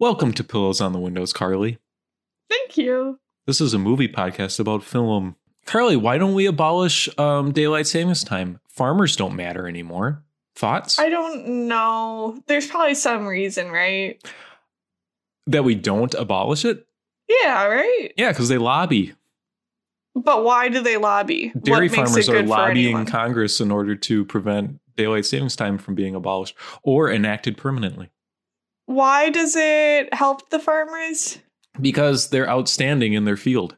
Welcome to Pillows on the Windows, Carly. Thank you. This is a movie podcast about film. Carly, why don't we abolish um, daylight savings time? Farmers don't matter anymore. Thoughts? I don't know. There's probably some reason, right? that we don't abolish it? Yeah, right? Yeah, because they lobby. But why do they lobby? Dairy what makes farmers are lobbying? Congress in order to prevent daylight savings time from being abolished or enacted permanently. Why does it help the farmers? Because they're outstanding in their field.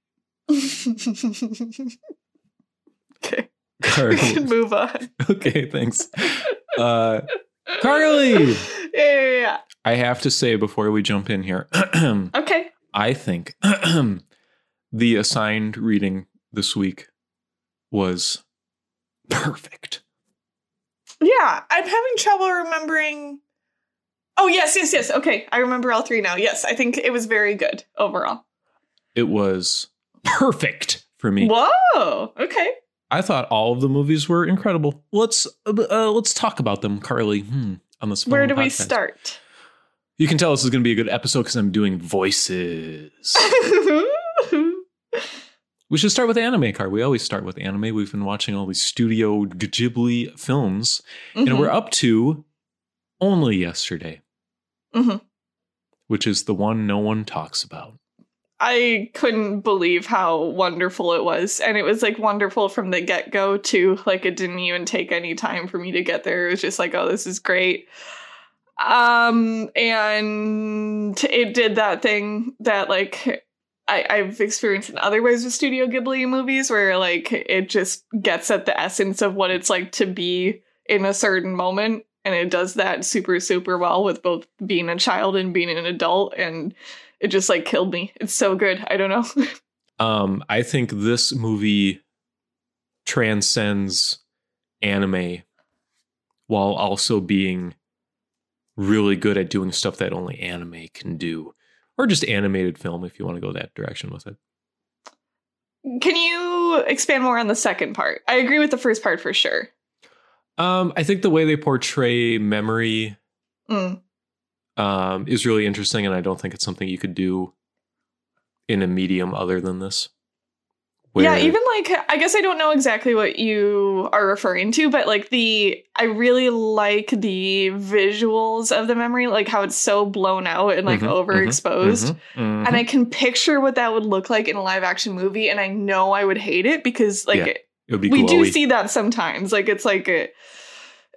okay, we Carly. can move on. okay, thanks. Uh, Carly! yeah, yeah, yeah. I have to say before we jump in here, Okay. I think the assigned reading this week was perfect. Yeah, I'm having trouble remembering. Oh, yes, yes, yes. Okay, I remember all three now. Yes, I think it was very good overall. It was perfect for me. Whoa. Okay. I thought all of the movies were incredible. Let's uh, let's talk about them, Carly. Hmm, on this. Where do we start? You can tell this is going to be a good episode because I'm doing voices. we should start with anime, Car. We always start with anime. We've been watching all these Studio Ghibli films, and Mhm, we're up to only yesterday, mhm. which is the one no one talks about. I couldn't believe how wonderful it was. And it was like wonderful from the get go, too. Like, it didn't even take any time for me to get there. It was just like, oh, this is great. Um, and it did that thing that, like, I, I've experienced in other ways with Studio Ghibli movies where, like, it just gets at the essence of what it's like to be in a certain moment. And it does that super, super well with both being a child and being an adult. And it just like killed me. It's so good. I don't know. Um, I think this movie transcends anime while also being really good at doing stuff that only anime can do, or just animated film if you want to go that direction with it. Can you expand more on the second part? I agree with the first part for sure. Um, I think the way they portray memory Mm. um, is really interesting, and I don't think it's something you could do in a medium other than this. yeah, even like I guess I don't know exactly what you are referring to, but like the I really like the visuals of the memory, like how it's so blown out and like Mhm, overexposed. Mhm, mhm. And I can picture what that would look like in a live action movie, and I know I would hate it because like Yeah, it would be we do see that sometimes like it's like a,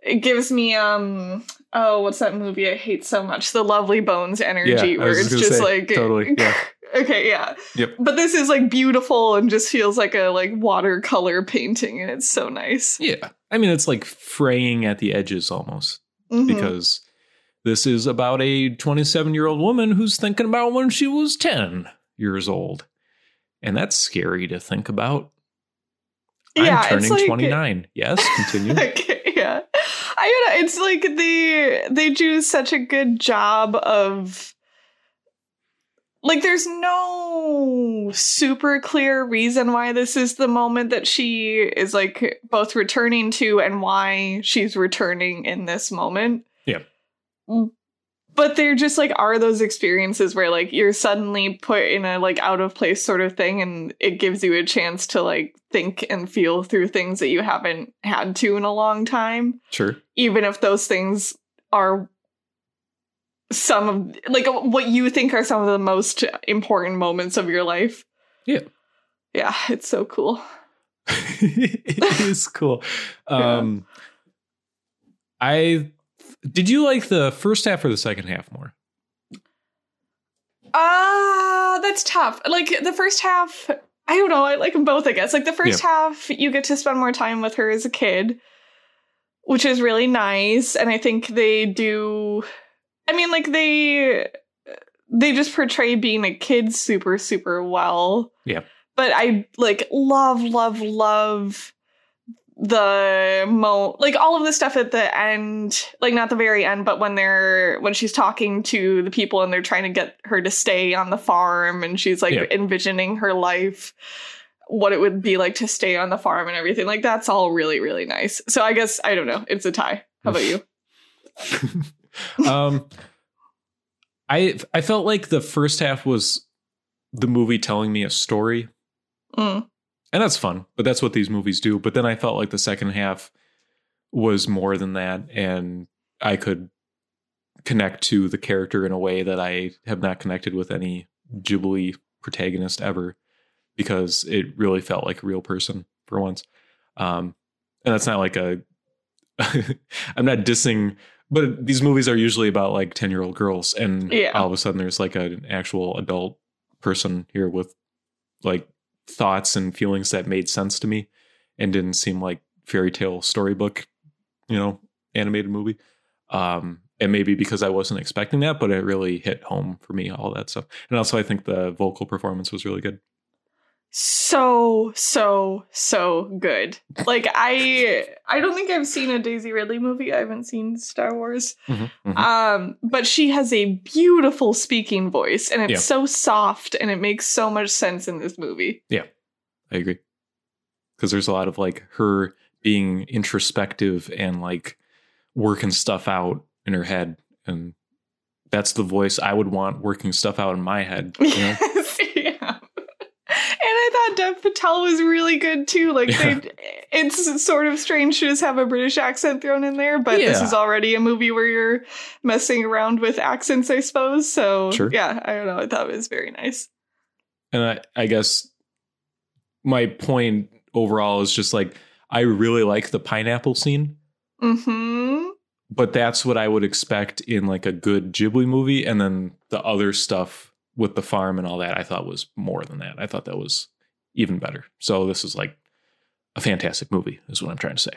it gives me um oh what's that movie i hate so much the lovely bones energy Yeah, where it's just just say, like totally, yeah. okay yeah Yep. but this is like beautiful and just feels like a like watercolor painting and it's so nice Yeah. I mean, it's like fraying at the edges almost Mhm. because this is about a 27 year old woman who's thinking about when she was 10 years old. And that's scary to think about. Yeah I'm turning like 29. Yes, continue. okay, yeah. I don't know. It's like they they do such a good job of like there's no super clear reason why this is the moment that she is like both returning to and why she's returning in this moment. Yeah. Mm, But there just like are those experiences where like you're suddenly put in a like out of place sort of thing and it gives you a chance to like think and feel through things that you haven't had to in a long time sure. even if those things are some of like what you think are some of the most important moments of your life. Yeah. Yeah, it's so cool. it is cool. Um, I did you like the first half or the second half more? Ah, that's tough. Like the first half, I don't know. I like them both. I guess. Like the first half, you get to spend more time with her as a kid, which is really nice. And I think they do. I mean, like they they just portray being a kid super super well. Yeah. But I like love love love the mo like all of the stuff at the end like not the very end but when they're when she's talking to the people and they're trying to get her to stay on the farm and she's like Yeah. envisioning her life what it would be like to stay on the farm and everything like that's all really really nice so i guess i don't know it's a tie how about you um I I felt like the first half was the movie telling me a story, Mm. And that's fun. But that's what these movies do. But then I felt like the second half was more than that, and I could connect to the character in a way that I have not connected with any Ghibli protagonist ever, because it really felt like a real person for once. Um, and that's not like a. I'm not dissing, but these movies are usually about like ten year old girls, and Yeah. all of a sudden there's like an actual adult person here with like thoughts and feelings that made sense to me, and didn't seem like fairy tale storybook, you know, animated movie. Um, and maybe because I wasn't expecting that, but it really hit home for me, all that stuff. And also, I think the vocal performance was really good. So so so good. Like I I don't think I've seen a Daisy Ridley movie. I haven't seen Star Wars. Mhm. Um, but she has a beautiful speaking voice, and it's Yeah. so soft, and it makes so much sense in this movie. Yeah. I agree. Because there's a lot of like her being introspective and like working stuff out in her head. And that's the voice I would want working stuff out in my head. You know? Yes, yeah. And I thought Dev Patel was really good too. Like Yeah. they, it's sort of strange to just have a British accent thrown in there, but this is already a movie where you're messing around with accents, I suppose. So Sure. yeah, I don't know. I thought it was very nice. and I, I guess my point overall is just like, I really like the pineapple scene. Hmm. but that's what I would expect in like a good Ghibli movie. And then the other stuff with the farm and all that, I thought was more than that. I thought that was even better. So this is like a fantastic movie, is what I'm trying to say.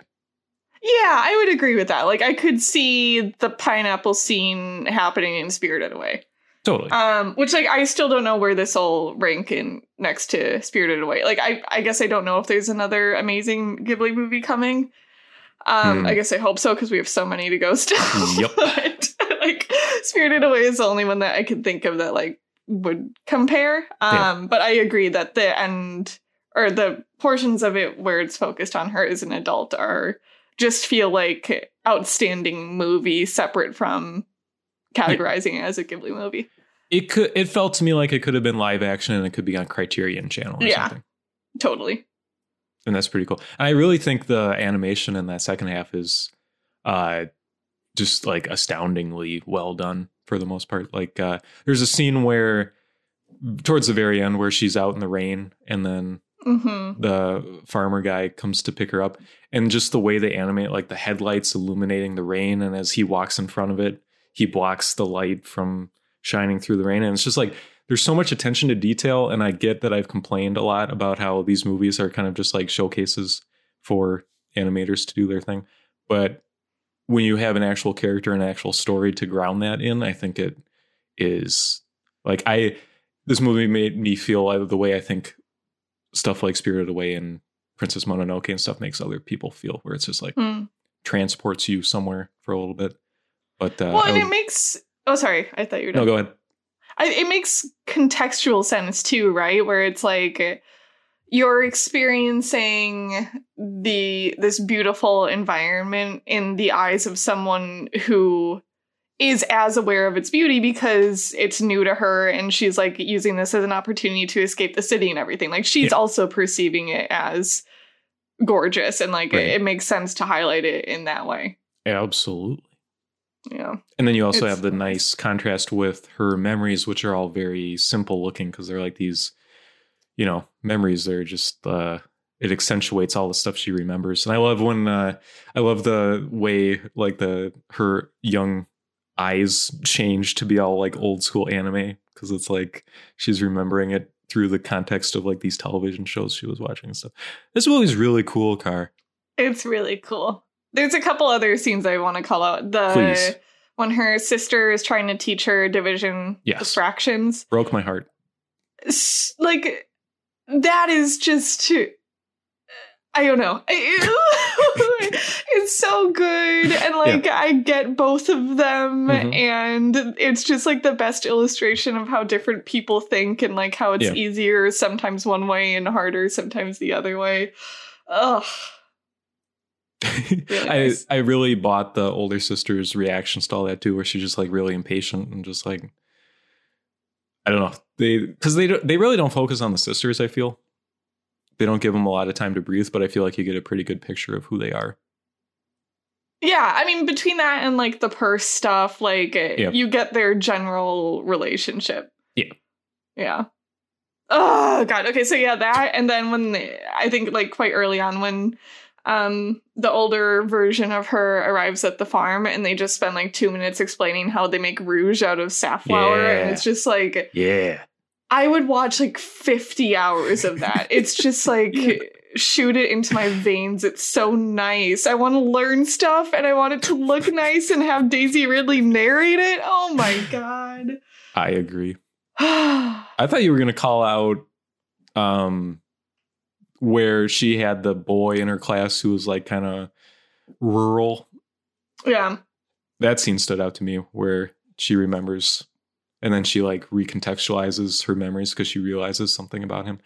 Yeah, I would agree with that. Like I could see the pineapple scene happening in Spirited Away. Totally. Um, which like I still don't know where this will rank in next to Spirited Away. Like I I guess I don't know if there's another amazing Ghibli movie coming. Um, Hmm. I guess I hope so because we have so many to go still. Yep. but like Spirited Away is the only one that I can think of that like would compare. Um, Yeah. but I agree that the end or the portions of it where it's focused on her as an adult are just feel like outstanding movie separate from categorizing it as a Ghibli movie. it could it felt to me like it could have been live action and it could be on Criterion channel or Yeah. something. Totally. And that's pretty cool. And I really think the animation in that second half is uh just like astoundingly well done for the most part. Like uh there's a scene where towards the very end where she's out in the rain and then Mm-hmm. the farmer guy comes to pick her up and just the way they animate like the headlights illuminating the rain and as he walks in front of it he blocks the light from shining through the rain and it's just like there's so much attention to detail and i get that i've complained a lot about how these movies are kind of just like showcases for animators to do their thing but when you have an actual character and an actual story to ground that in i think it is like i this movie made me feel like the way i think stuff like Spirited Away and Princess Mononoke and stuff makes other people feel, where it's just like Hmm. transports you somewhere for a little bit. But uh, Well, and it makes. Oh, sorry. I thought you were no, done. go ahead. I, it makes contextual sense too, right? Where it's like you're experiencing the this beautiful environment in the eyes of someone who is as aware of its beauty because it's new to her and she's like using this as an opportunity to escape the city and everything. Like she's Yeah. also perceiving it as gorgeous and like Right. it, it makes sense to highlight it in that way. Absolutely. Yeah. And then you also It's have the nice. nice contrast with her memories, which are all very simple looking because they're like these, you know, memories. They're just uh, it accentuates all the stuff she remembers. And I love when uh, I love the way like the her young eyes change to be all like old school anime because it's like she's remembering it through the context of like these television shows she was watching and stuff. This movie's really cool, Car. It's really cool. There's a couple other scenes I want to call out. The Please. when her sister is trying to teach her division Yes. fractions. Broke my heart. Like that is just too. I don't know. it's so good and like I get both of them Mhm. and it's just like the best illustration of how different people think and like how it's Yeah. easier sometimes one way and harder sometimes the other way. Ugh. I nice. I really bought the older sister's reactions to all that too, where she's just like really impatient and just like I don't know. They because they don't- they really don't focus on the sisters. I feel they don't give them a lot of time to breathe, but I feel like you get a pretty good picture of who they are. Yeah, I mean, between that and like the purse stuff, like eh, Yeah. you get their general relationship. Yeah. Yeah. Oh god. Okay, so yeah, that and then when the, I think like quite early on when um the older version of her arrives at the farm and they just spend like 2 minutes explaining how they make rouge out of safflower and it's just like Yeah, I would watch like 50 hours of that. It's just like shoot it into my veins. It's so nice. I want to learn stuff and I want it to look nice and have Daisy Ridley narrate it. Oh my god. I agree. I thought you were going to call out um where she had the boy in her class who was like kind of rural. yeah. That scene stood out to me where she remembers and then she like recontextualizes her memories because she realizes something about him.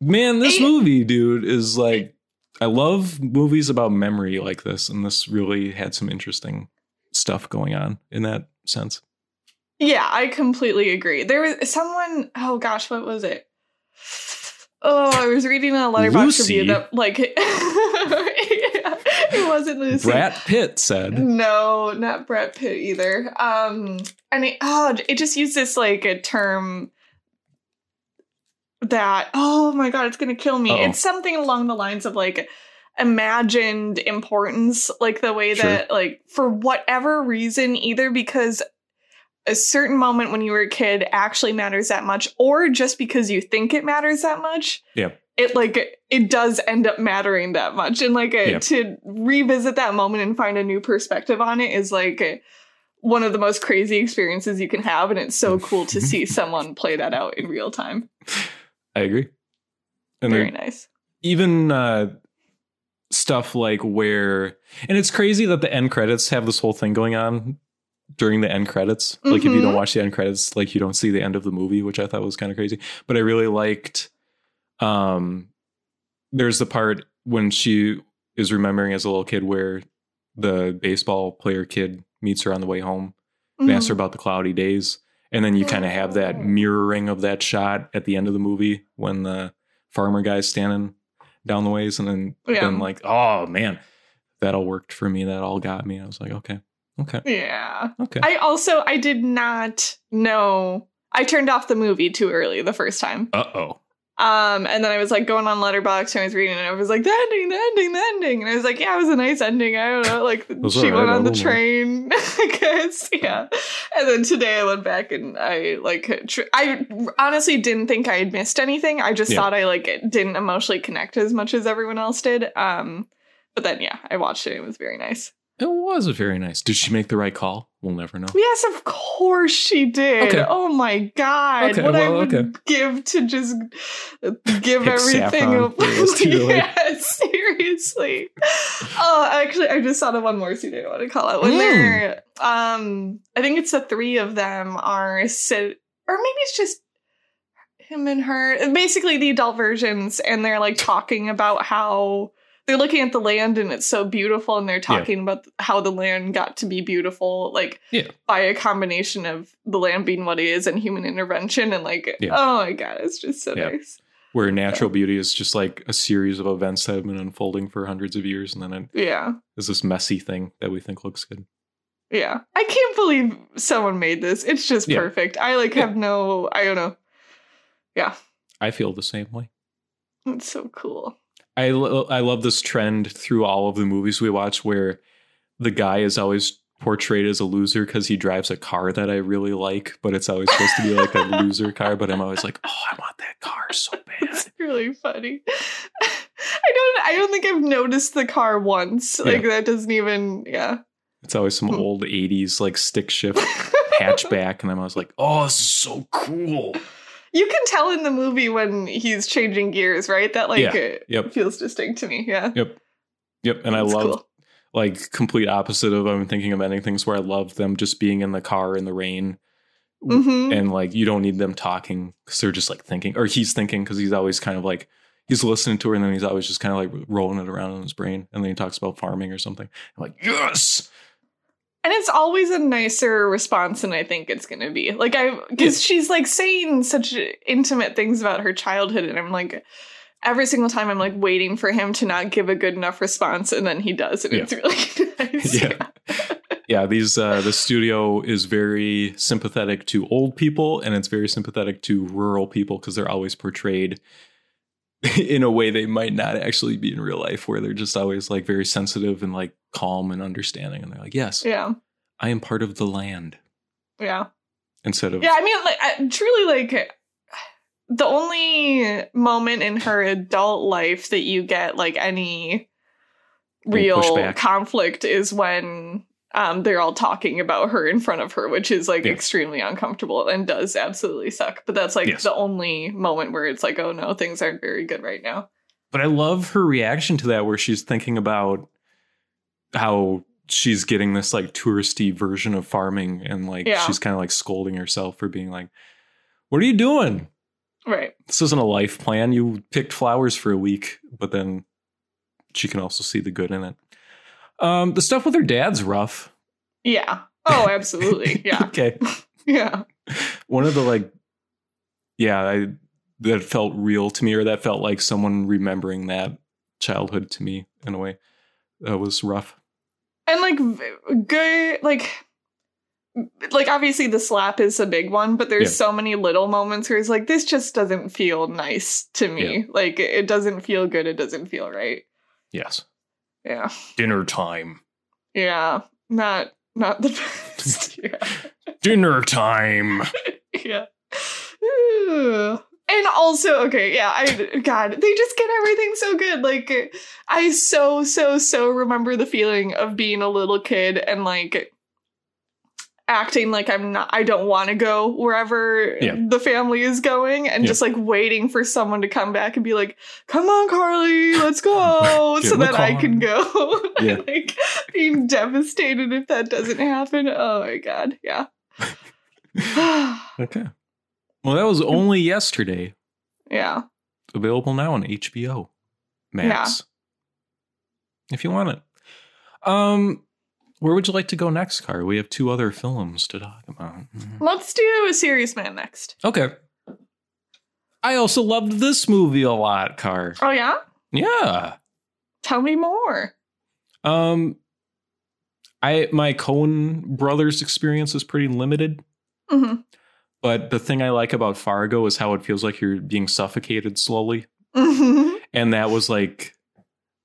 Man, this movie, dude, is like I love movies about memory like this, and this really had some interesting stuff going on in that sense. Yeah, I completely agree. There was someone, oh gosh, what was it? Oh, I was reading a Letterboxd Lucy? review that like it wasn't Lucy. Brad Pitt said, No, not Brett Pitt either. Um, and it, oh, it just used this like a term that oh my god, it's gonna kill me. Uh-oh. It's something along the lines of like imagined importance, like the way Sure. that like for whatever reason, either because a certain moment when you were a kid actually matters that much, or just because you think it matters that much. Yeah. It like it does end up mattering that much, and like a, Yeah. to revisit that moment and find a new perspective on it is like a, one of the most crazy experiences you can have, and it's so cool to see someone play that out in real time. I agree. And Very nice. even uh, stuff like where, and it's crazy that the end credits have this whole thing going on during the end credits. Like if you don't Mhm. watch the end credits, like you don't see the end of the movie, which I thought was kind of crazy. But I really liked. Um, there's the part when she is remembering as a little kid where the baseball player kid meets her on the way home and asks her about the cloudy days. And then you kind of have that mirroring of that shot at the end of the movie when the farmer guy's standing down the ways. And then, Yeah. then like, oh man, that all worked for me. That all got me. I was like, okay, okay, Yeah. okay. I also I did not know. I turned off the movie too early the first time. Uh oh. Um, and then I was like going on Letterboxd and I was reading it. And I was like, the ending, the ending, the ending. And I was like, yeah, it was a nice ending. I don't know, like she alright, went on the train. I guess, yeah. And then today I went back and I like, tr- I honestly didn't think I had missed anything. I just Yeah. thought I like didn't emotionally connect as much as everyone else did. Um, but then yeah, I watched it. It was very nice. It was very nice. Did she make the right call? We'll never know. Yes, of course she did. Okay. Oh my god. Okay, what I would okay. give to just give everything up. for those two to, like- yeah, seriously. oh, actually, I just thought of one more scene I want to call out. When Mm. they're, um, I think it's the three of them are sit, or maybe it's just him and her. Basically, the adult versions, and they're like talking about how they're looking at the land and it's so beautiful and they're talking about how the land got to be beautiful like Yeah. by a combination of the land being what it is and human intervention and like Yeah. oh my god it's just so Yeah. nice Where natural beauty is just like a series of events that have been unfolding for hundreds of years, and then it yeah is this messy thing that we think looks good. yeah i can't believe someone made this it's just Yeah. perfect i like Yeah. have no i don't know Yeah. I feel the same way. it's so cool I, lo- I love this trend through all of the movies we watch where the guy is always portrayed as a loser because he drives a car that I really like, but it's always supposed to be like a loser car. But I'm always like, oh, I want that car so bad. it's really funny i don't i don't think i've noticed the car once like that doesn't even yeah It's always some Hmm. old 80s like stick shift hatchback. And I'm always like, oh, this is so cool. You can tell in the movie when he's changing gears, right? That like Yeah. Yep. feels distinct to me. Yeah. Yep. Yep. And I love cool. like complete opposite of I'm thinking of ending things where I love them just being in the car in the rain. Mhm. And like you don't need them talking because they're just like thinking, or he's thinking because he's always kind of like he's listening to her and then he's always just kind of like rolling it around in his brain. And then he talks about farming or something. I'm like, yes. And it's always a nicer response than I think it's going to be. Like, I, because she's like saying such intimate things about her childhood, and I'm like, every single time I'm like waiting for him to not give a good enough response, and then he does, and Yeah. it's really nice. Yeah. yeah, these uh the studio is very sympathetic to old people and it's very sympathetic to rural people because they're always portrayed in a way they might not actually be in real life where they're just always like very sensitive and like calm and understanding and they're like, "Yes, Yeah. I am part of the land." Yeah. Instead of Yeah. I mean, like, I, truly, like, the only moment in her adult life that you get, like, any real conflict is when um, they're all talking about her in front of her, which is, like, Yeah. extremely uncomfortable and does absolutely suck. But that's, like, Yes. the only moment where it's like, oh no, things aren't very good right now. But I love her reaction to that, where she's thinking about how she's getting this like touristy version of farming, and like Yeah. she's kind of like scolding herself for being like, "What are you doing? Right. This isn't a life plan. You picked flowers for a week." But then she can also see the good in it. Um, the stuff with her dad's rough. Yeah. Oh, absolutely. Yeah. okay. Yeah. One of the like, yeah, I that felt real to me, or that felt like someone remembering that childhood to me in a way. That was rough. and like good like like obviously the slap is a big one but there's Yeah. so many little moments where it's like this just doesn't feel nice to me like it it doesn't feel good it doesn't feel right Yes. Yeah. Dinner time. yeah. Not not the best. Yeah. Dinner time. yeah. And also okay yeah i god they just get everything so good. Like i so so so remember the feeling of being a little kid and like acting like i'm not i don't want to go wherever Yeah. the family is going and Yeah. just like waiting for someone to come back and be like come on carly let's go so that i can go Yeah. like being devastated if that doesn't happen oh my god yeah Okay. Well, that was only yesterday. yeah Available now on HBO Max. If you want it. Um, where would you like to go next, Car? We have two other films to talk about. Let's do a serious man next. Okay. I also loved this movie a lot, Car. Oh yeah? Yeah. Tell me more. Um, I my Coen brothers experience is pretty limited. hmm But the thing I like about Fargo is how it feels like you're being suffocated slowly. hmm And that was like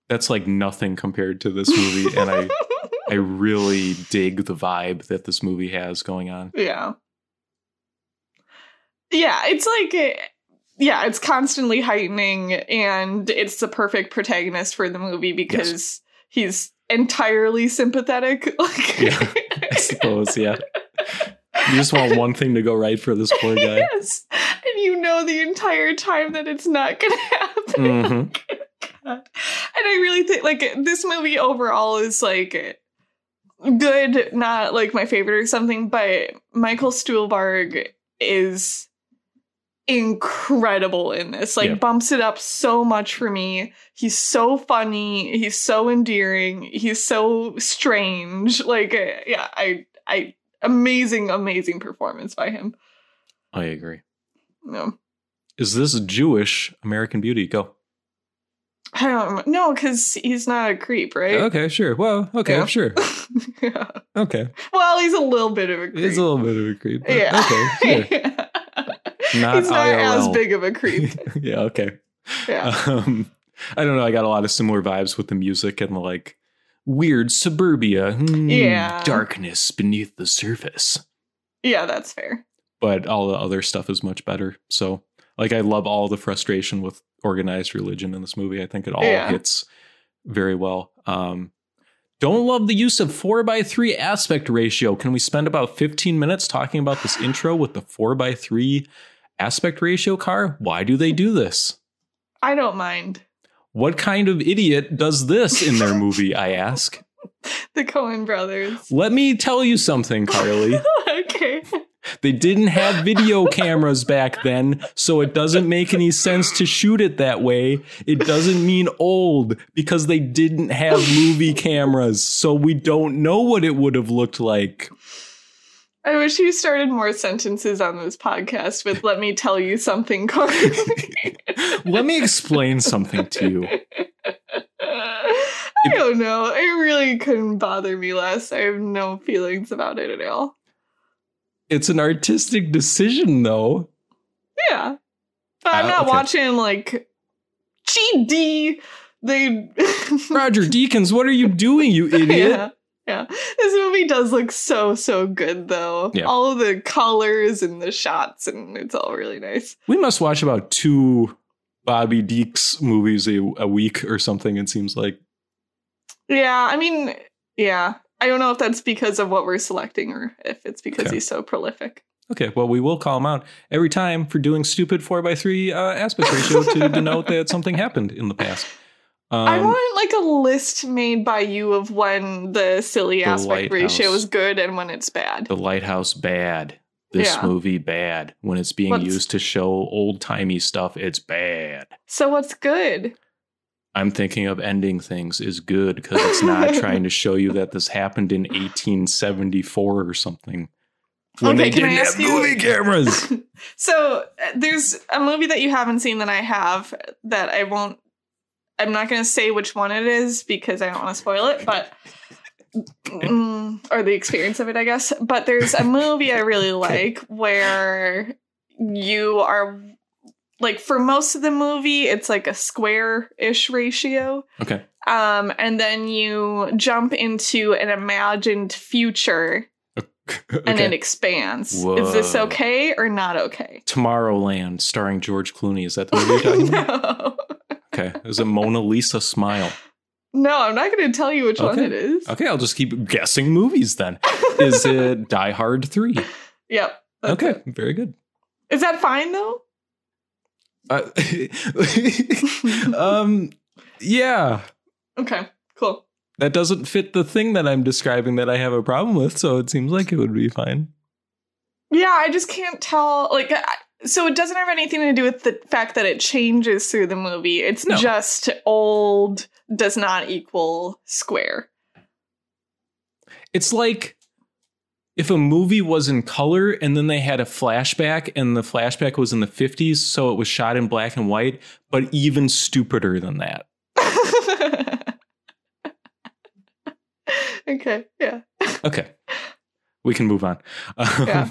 that's like nothing compared to this movie. and I I really dig the vibe that this movie has going on. yeah. Yeah, it's like eh, yeah, it's constantly heightening and it's the perfect protagonist for the movie because he's entirely sympathetic. Like Yeah, I suppose, yeah. You just want one thing to go right for this poor guy. yes. And you know the entire time that it's not gonna happen. Mhm. And I really think like this movie overall is like good, not like my favorite or something, but Michael Stuhlbarg is incredible in this. Like Yeah. bumps it up so much for me. He's so funny, he's so endearing, he's so strange. Like uh, yeah, I I amazing amazing performance by him. I agree. No. Is this Jewish American Beauty? Go. I don't know No, cuz he's not a creep, right? Okay, sure. Well, okay, Yeah. sure. yeah. Okay. Well, he's a little bit of a creep. It's a little bit of a creep. yeah. Okay, sure. Not he's not as big of a creep. yeah, okay. Yeah. Um, I don't know. I got a lot of similar vibes with the music and the like weird suburbia. Hmm, Yeah. Darkness beneath the surface. yeah, that's fair. But all the other stuff is much better. So, like, I love all the frustration with organized religion in this movie. I think it all Yeah. hits very well. Um, don't love the use of 4 by 3 aspect ratio. Can we spend about 15 minutes talking about this intro with the 4 by 3 aspect ratio car? Why do they do this? I don't mind. What kind of idiot does this in their movie? I ask. The Coen brothers. Let me tell you something, Carly. okay. They didn't have video cameras back then, so it doesn't make any sense to shoot it that way. It doesn't mean old because they didn't have movie cameras, so we don't know what it would have looked like. I wish you started more sentences on this podcast with "Let me tell you something." Corey." Let me explain something to you. I don't know. It really couldn't bother me less. I have no feelings about it at all. It's an artistic decision, though. Yeah, but I'm Uh, not okay. watching like GD. They Roger Deakins, what are you doing, you idiot? Yeah. Yeah. This movie does look so, so good though. Yeah. All of the colors and the shots, and it's all really nice. We must watch about two Bobby Deeks movies a, a week or something, it seems like. Yeah, I mean, yeah. I don't know if that's because of what we're selecting or if it's because Okay. he's so prolific. Okay, well, we will call him out every time for doing stupid 4x3 uh, aspect ratio to denote that something happened in the past. Um, I want like a list made by you of when the silly The aspect ratio lighthouse. is good and when it's bad. The Lighthouse bad. This Yeah. movie bad. When it's being What's- used to show old timey stuff, it's bad. So what's good? I'm thinking of ending things is good because it's not trying to show you that this happened in 1874 or something. When Okay, they didn't have you- movie cameras. So uh, there's a movie that you haven't seen that I have that I won't. I'm not going to say which one it is because I don't want to spoil it, but mm, or the experience of it, I guess. But there's a movie I really like where you are like for most of the movie, it's like a square-ish ratio. okay. Um, and then you jump into an imagined future and it okay. expands. Is this okay or not okay? Tomorrowland starring George Clooney. Is that the movie you're talking about? no. Okay. Is it Mona Lisa Smile? No, I'm not going to tell you which one it is. Okay, I'll just keep guessing movies then. Is it Die Hard 3? Yep. Okay, it. very good. Is that fine though? Uh, um, yeah, Okay. Cool. that doesn't fit the thing that I'm describing that I have a problem with, so it seems like it would be fine. Yeah, I just can't tell. Like, I, so it doesn't have anything to do with the fact that it changes through the movie. It's No. just old does not equal square. It's like if a movie was in color and then they had a flashback and the flashback was in the 50s, so it was shot in black and white, but even stupider than that. okay. Yeah. Okay. We can move on. Um, Yeah.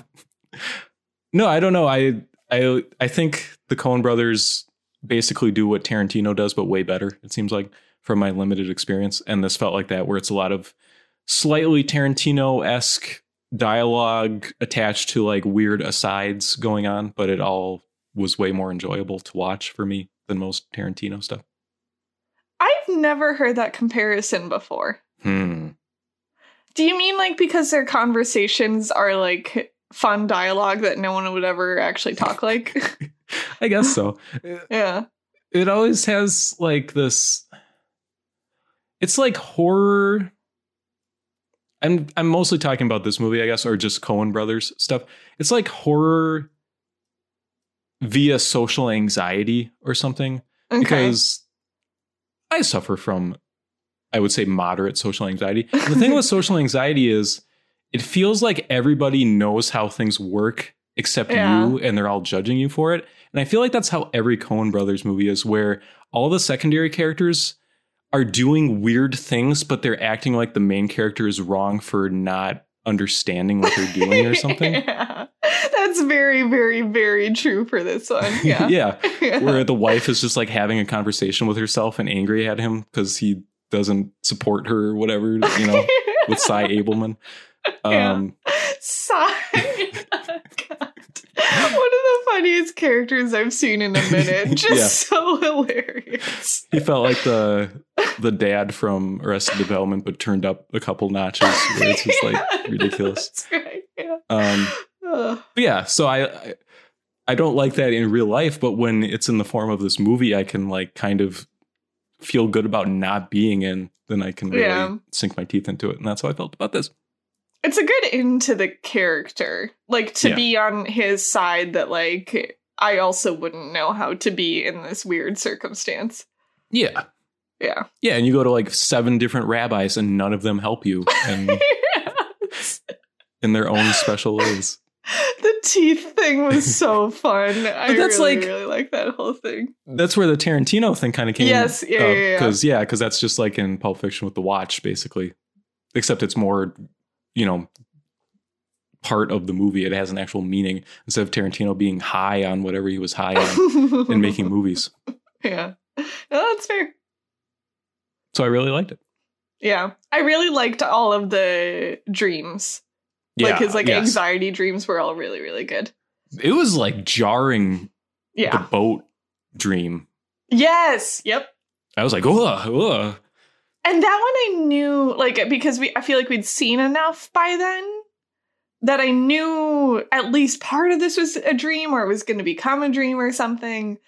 no, I don't know. I I I think the Coen brothers basically do what Tarantino does, but way better, it seems like, from my limited experience. And this felt like that, where it's a lot of slightly Tarantino-esque dialogue attached to like weird asides going on, but it all was way more enjoyable to watch for me than most Tarantino stuff. I've never heard that comparison before. Hmm. Do you mean like because their conversations are like fun dialogue that no one would ever actually talk like? I guess so. yeah. it always has like this it's like horror i'm i'm mostly talking about this movie i guess or just coen brothers stuff it's like horror via social anxiety or something Okay. because i suffer from i would say moderate social anxiety the thing with social anxiety is it feels like everybody knows how things work except Yeah. you and they're all judging you for it and i feel like that's how every coen brothers movie is where all the secondary characters are doing weird things but they're acting like the main character is wrong for not understanding what they're doing or something yeah. That's very, very, very true for this one. Yeah. yeah where the wife is just like having a conversation with herself and angry at him because he doesn't support her or whatever, you know, with Sy Ableman. Yeah. Um, Sigh. God. One of the funniest characters I've seen in a minute. Just Yeah. so hilarious. he felt like the the dad from Arrested Development, but turned up a couple notches it's just like ridiculous. Right. Yeah. Um, but yeah, so I, I I don't like that in real life, but when it's in the form of this movie, I can like kind of feel good about not being in. Then I can really Yeah. sink my teeth into it, and that's how I felt about this. It's a good into the character. Like to Yeah. be on his side that like I also wouldn't know how to be in this weird circumstance. Yeah. Yeah. Yeah, and you go to like seven different rabbis and none of them help you and in their own special ways. the teeth thing was so fun. I that's really, like- really like that whole thing. That's where the Tarantino thing kind of came. Yes, yeah, yeah, yeah. Because yeah, because that's just like in Pulp Fiction with the watch, basically. Except it's more, you know, part of the movie. It has an actual meaning instead of Tarantino being high on whatever he was high on and making movies. Yeah. No, that's fair. So I really liked it. Yeah. I really liked all of the dreams. Yeah, like his like yes. anxiety dreams were all really, really good. It was like jarring Yeah. the boat dream. yes. Yep. I was like, ugh, ugh. And that one I knew, like, because we, I feel like we'd seen enough by then that I knew at least part of this was a dream or it was going to become a dream or something.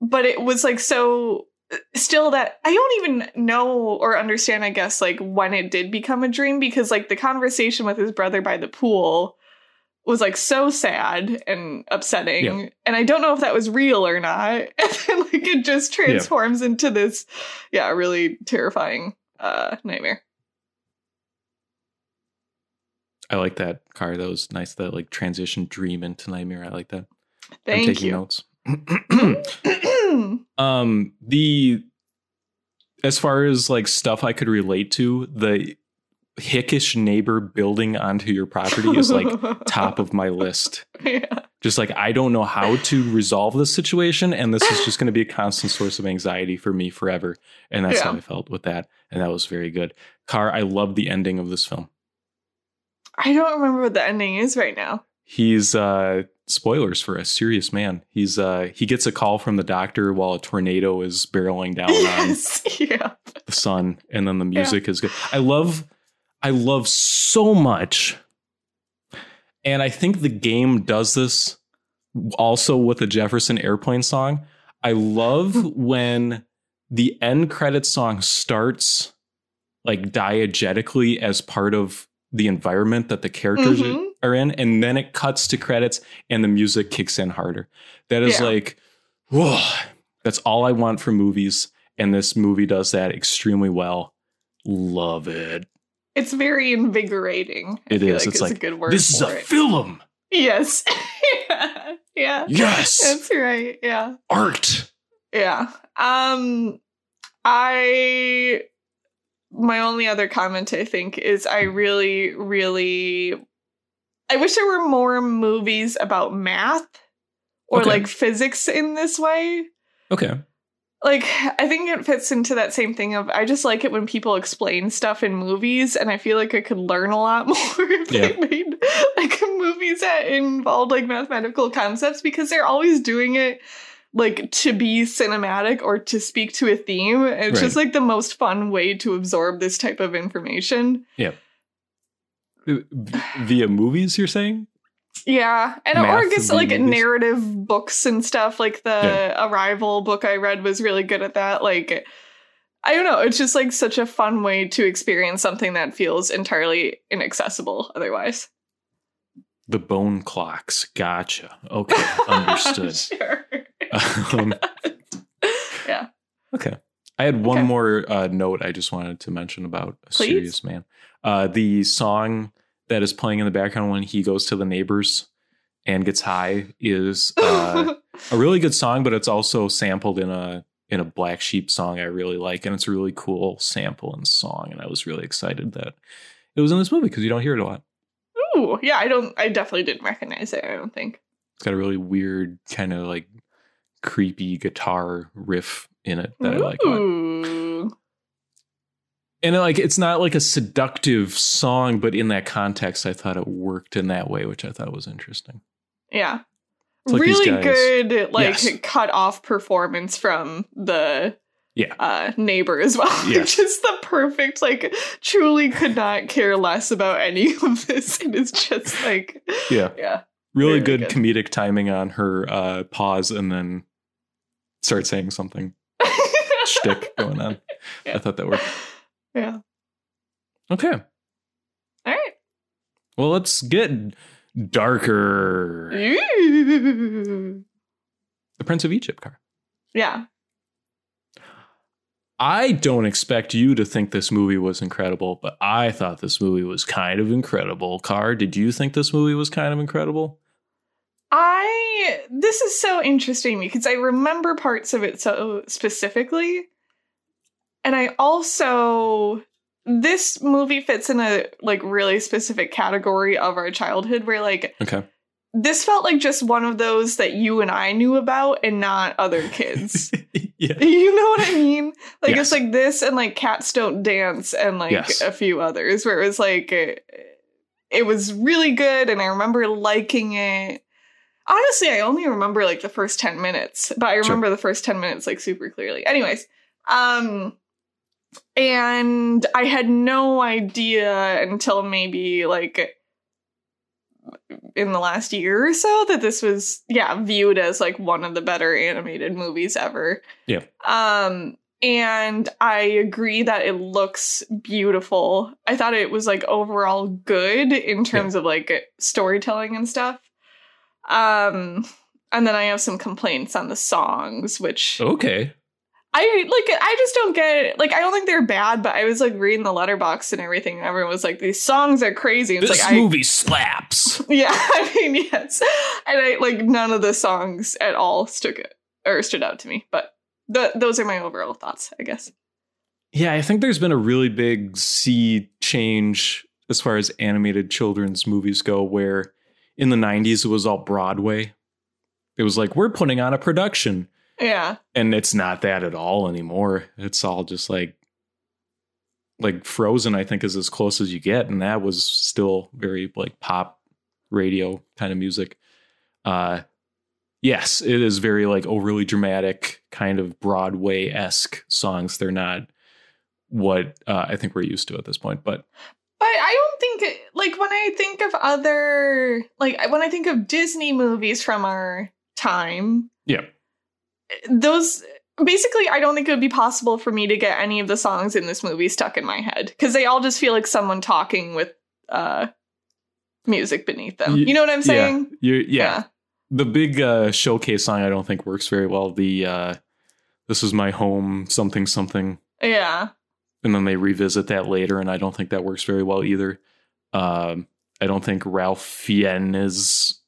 But it was like so uh, still that I don't even know or understand, I guess, like when it did become a dream because, like, the conversation with his brother by the pool was like so sad and upsetting. Yeah. And I don't know if that was real or not. And then, like, it just transforms into this yeah, really terrifying uh nightmare. I like that car. That was nice. That like transition dream into nightmare. I like that. I'm Thank taking you. notes. um the as far as like stuff I could relate to, the hickish neighbor building onto your property is like top of my list. yeah. Just like I don't know how to resolve this situation, and this is just going to be a constant source of anxiety for me forever. And that's how I felt with that, and that was very good. Car, I love the ending of this film. I don't remember what the ending is right now. He's uh spoilers for a serious man. He's uh he gets a call from the doctor while a tornado is barreling down on. Yeah. the sun and then the music is good. I love I love so much. And I think the game does this also with the Jefferson Airplane song. I love when the end credit song starts like diegetically as part of the environment that the characters are- Mhm. are in and then it cuts to credits and the music kicks in harder. That is Yeah. like whoa, that's all I want from movies and this movie does that extremely well. Love it. It's very invigorating. It is. Like It's it's a like, good word. This is a it. film. Yes. yeah. Yeah. Yes. That's right. Yeah. Art. Yeah. Um I my only other comment I think is I really really I wish there were more movies about math or Okay. like physics in this way. Okay. Like I think it fits into that same thing of I just like it when people explain stuff in movies and I feel like I could learn a lot more if Yeah. they made like movies that involved like mathematical concepts because they're always doing it like to be cinematic or to speak to a theme. It's just like the most fun way to absorb this type of information. V- Via movies, you're saying? Yeah, and or guess like movies. narrative books and stuff. Like the Yeah. Arrival book I read was really good at that. Like, I don't know, it's just like such a fun way to experience something that feels entirely inaccessible otherwise. The bone clocks. Gotcha. Okay. Understood. sure. um, Yeah. Okay. I had one Okay. more uh, note I just wanted to mention about a Please. serious man. Uh, the song that is playing in the background when he goes to the neighbors and gets high is uh, a really good song, but it's also sampled in a in a Black Sheep song I really like, and it's a really cool sample and song. And I was really excited that it was in this movie because you don't hear it a lot. Ooh, yeah, I don't I definitely didn't recognize it, I don't think. It's got a really weird kind of like creepy guitar riff in it that I like. A lot. Ooh. and like it's not like a seductive song but in that context i thought it worked in that way which i thought was interesting Yeah. Like really good like Yes. cut off performance from the Yeah. uh neighbor as well. Yes. Just the perfect, like truly could not care less about any of this. And it's just like yeah yeah. really good, good. comedic timing on her uh pause and then start saying something shtick going on Yeah. i thought that worked Yeah. okay All right. Well, let's get darker. Ooh. The Prince of Egypt car. Yeah. I don't expect you to think this movie was incredible, but I thought this movie was kind of incredible. Car, did you think this movie was kind of incredible? I this is so interesting because I remember parts of it so specifically. And I also this movie fits in a like really specific category of our childhood where like Okay. this felt like just one of those that you and I knew about and not other kids. yeah. you know what I mean? Like Yes. it's like this and like Cats Don't Dance and like Yes. a few others where it was like it, it was really good and I remember liking it. Honestly, I only remember like the first 10 minutes, but I Sure. remember the first 10 minutes like super clearly. Anyways, um and I had no idea until maybe like in the last year or so that this was yeah viewed as like one of the better animated movies ever Yeah. um and i agree that it looks beautiful i thought it was like overall good in terms of like storytelling and stuff um and then i have some complaints on the songs which Okay. I like I just don't get like I don't think they're bad, but I was like reading the Letterboxd and everything, and everyone was like, These songs are crazy. It's This like movie slaps. Yeah, I mean yes. And I like none of the songs at all stood or stood out to me. But the, those are my overall thoughts, I guess. Yeah, I think there's been a really big sea change as far as animated children's movies go, where in the 90s it was all Broadway. It was like, we're putting on a production. Yeah. And it's not that at all anymore. It's all just like, like Frozen, I think, is as close as you get. And that was still very like pop radio kind of music. Uh, yes, it is very like overly dramatic, kind of Broadway esque songs. They're not what uh, I think we're used to at this point. But But I don't think like when I think of other like when I think of Disney movies from our time, yeah, those basically I don't think it would be possible for me to get any of the songs in this movie stuck in my head because they all just feel like someone talking with uh music beneath them. Y- You know what I'm saying? you yeah. The big uh, showcase song I don't think works very well. The uh, "This Is My Home" something something. Yeah. Yeah. and then they revisit that later, and I don't think that works very well either. Um, I don't think Ralph Fiennes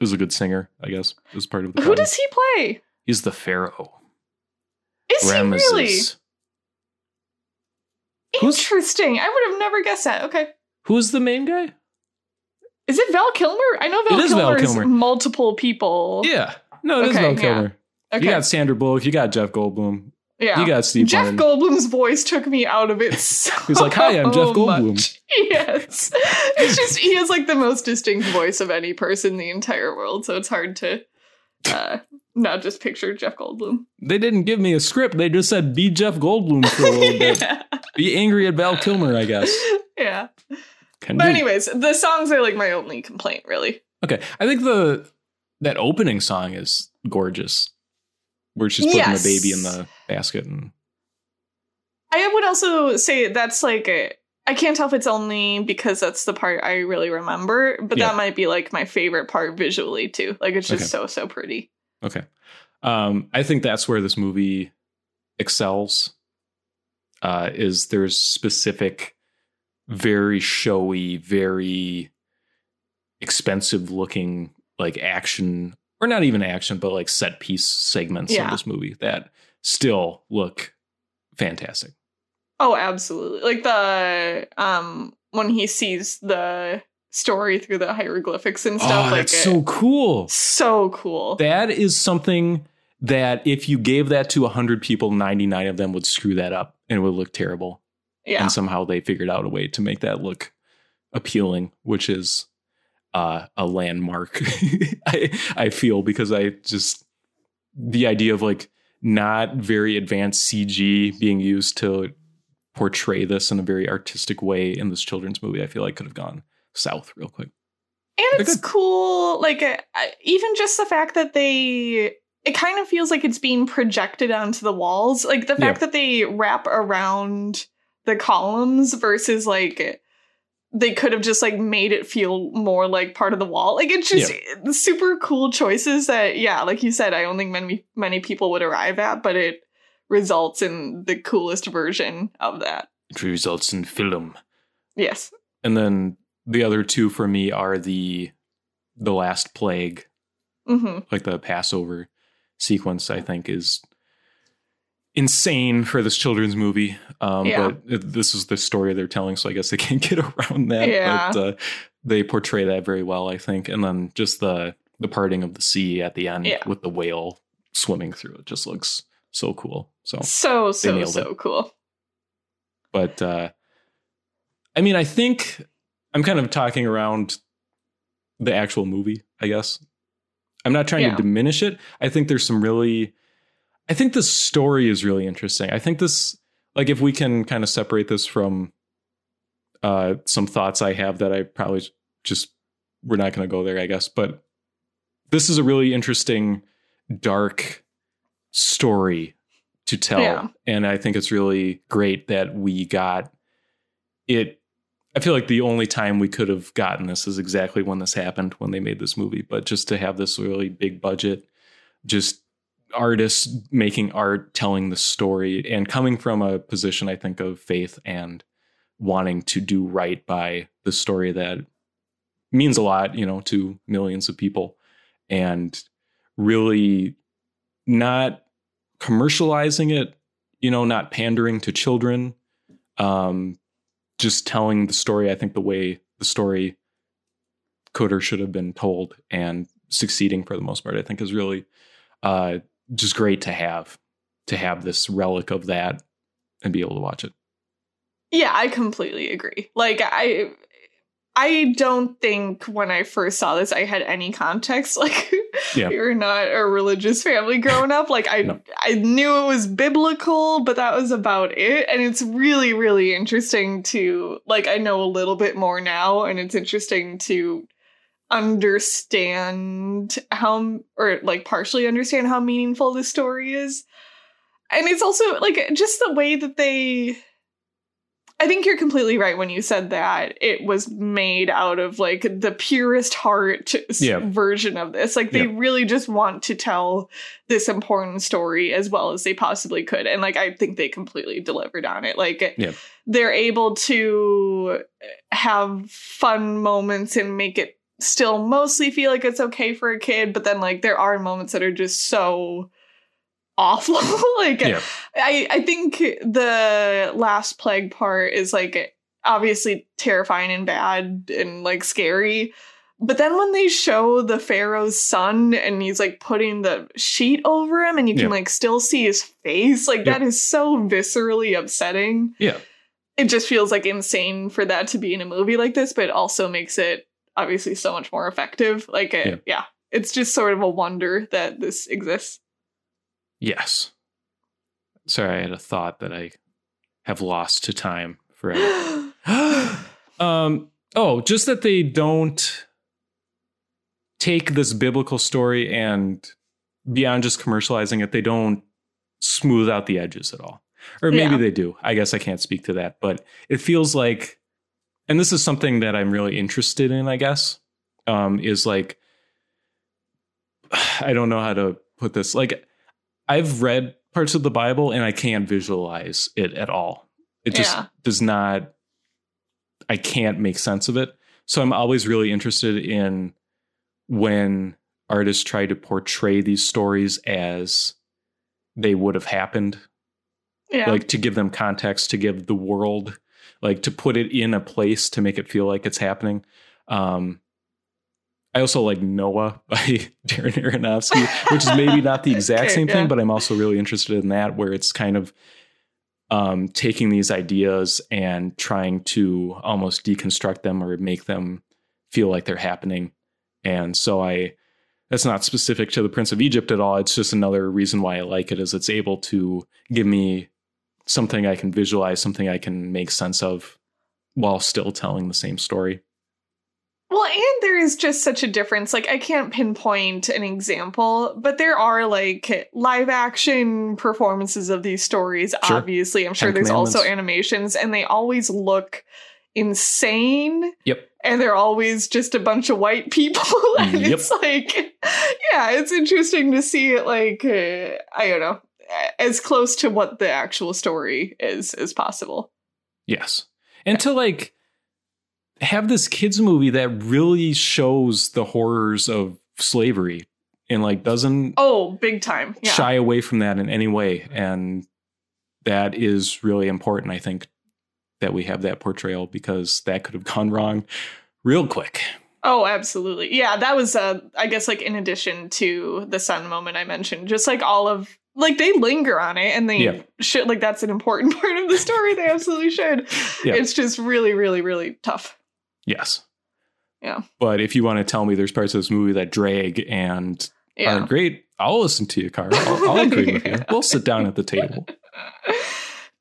is a good singer. I guess is part of the. Who problem. does he play? He's the Pharaoh. Is he really? Ramesses. Who's- Interesting. I would have never guessed that. Okay. Who's the main guy? Is it Val Kilmer? I know Val It is Val Kilmer is multiple people. Yeah, no, it is Okay, Val yeah. Kilmer. Okay. You got Sandra Bullock. You got Jeff Goldblum. yeah. You got Steve Jeff Martin. Goldblum's voice took me out of it so He's like, "Hi, I'm Jeff Goldblum." much. Yes. It's just he has like the most distinct voice of any person in the entire world, so it's hard to uh not just picture Jeff Goldblum. They didn't give me a script. They just said be Jeff Goldblum for a little bit. Be angry at Val Kilmer, I guess. yeah. Can But do. anyways, the songs are like my only complaint, really. Okay, I think the that opening song is gorgeous, where she's putting Yes. the baby in the basket, and I would also say that's like a, I can't tell if it's only because that's the part I really remember, but Yeah. that might be like my favorite part visually too. Like it's just Okay. so so pretty. okay, um, I think that's where this movie excels. Uh, is there's specific, very showy, very expensive looking like action, or not even action, but like set piece segments Yeah. of this movie that still look fantastic. Oh, absolutely. Like the um when he sees the story through the hieroglyphics and stuff oh, like that's it- so cool. so cool. That is something that if you gave that to 100 people, 99 of them would screw that up and it would look terrible. yeah. And somehow they figured out a way to make that look appealing, which is uh, a landmark. I, I feel because I just, the idea of like not very advanced CG being used to portray this in a very artistic way in this children's movie, I feel like could have gone south real quick. And it's cool, like even just the fact that they, it kind of feels like it's being projected onto the walls. Like the fact that they wrap around the columns versus like they could have just like made it feel more like part of the wall. Like it's just super cool choices that, yeah, like you said, I don't think many many people would arrive at, but it results in the coolest version of that. It results in film. Yes. And then the other two for me are the the last plague, hmm like the Passover sequence. I think is insane for this children's movie. Um, Yeah. But this is the story they're telling, so I guess they can't get around that. Yeah. But uh, they portray that very well, I think. And then just the the parting of the sea at the end Yeah. with the whale swimming through it just looks so cool. So So so so cool. but uh i mean i think i'm kind of talking around the actual movie i guess i'm not trying Yeah. to diminish it i think there's some really i think the story is really interesting i think this like if we can kind of separate this from uh some thoughts i have that i probably just we're not going to go there i guess but this is a really interesting dark story to tell. Yeah. and i think it's really great that we got it. I feel like the only time we could have gotten this is exactly when this happened when they made this movie. But just to have this really big budget just artists making art telling the story and coming from a position i think of faith and wanting to do right by the story that means a lot you know to millions of people. And really not commercializing it you know not pandering to children um just telling the story i think the way the story could or should have been told and succeeding for the most part i think is really uh just great to have to have this relic of that and be able to watch it Yeah, I completely agree. Like I I don't think when I first saw this I had any context. Like Yeah. you're not a religious family growing up. Like I No. I knew it was biblical, but that was about it. And it's really, really interesting to like I know a little bit more now, and it's interesting to understand how or like partially understand how meaningful this story is. And it's also like just the way that they I think you're completely right when you said that it was made out of like the purest heart Yeah. version of this. Like they Yeah. really just want to tell this important story as well as they possibly could. And like I think they completely delivered on it. Like Yeah. they're able to eh, have fun moments and make it still mostly feel like it's okay for a kid, but then like there are moments that are just so awful. like Yeah. I I think the last plague part is like obviously terrifying and bad and like scary. But then when they show the pharaoh's son and he's like putting the sheet over him and you can Yeah. like still see his face, like Yeah. that is so viscerally upsetting. Yeah. It just feels like insane for that to be in a movie like this, but it also makes it obviously so much more effective. Like it, Yeah. yeah, it's just sort of a wonder that this exists. Yes. Sorry i had a thought that i have lost to time forever um oh just that they don't take this biblical story and beyond just commercializing it they don't smooth out the edges at all. Or maybe Yeah. they do. I guess i can't speak to that but it feels like and this is something that i'm really interested in i guess um is like i don't know how to put this. Like i've read parts of the bible and i can't visualize it at all it just Yeah. does not i can't make sense of it so i'm always really interested in when artists try to portray these stories as they would have happened yeah. like to give them context to give the world like to put it in a place to make it feel like it's happening um i also like noah by darren aronofsky which is maybe not the exact Okay, same yeah. thing but i'm also really interested in that where it's kind of um taking these ideas and trying to almost deconstruct them or make them feel like they're happening. And so i that's not specific to the prince of egypt at all. It's just another reason why i like it is it's able to give me something i can visualize something i can make sense of while still telling the same story Well, and there is just such a difference. Like, I can't pinpoint an example, but there are like live action performances of these stories, Sure. obviously. I'm sure Ten there's also animations, and they always look insane. Yep. And they're always just a bunch of white people. and Yep. it's like, yeah, it's interesting to see it like, uh, I don't know, as close to what the actual story is as possible. Yes. And to like have this kids movie that really shows the horrors of slavery and like doesn't Oh, big time. Yeah. shy away from that in any way. And that is really important, I think, that we have that portrayal because that could have gone wrong real quick. Oh, absolutely. Yeah, that was uh I guess like in addition to the sun moment I mentioned, just like all of like they linger on it and they Yeah. should like that's an important part of the story. They absolutely should. Yeah. It's just really, really, really tough. Yes. Yeah. But if you want to tell me there's parts of this movie that drag and Yeah. are great, I'll listen to you, Carl. I'll, I'll agree with you. We'll sit down at the table.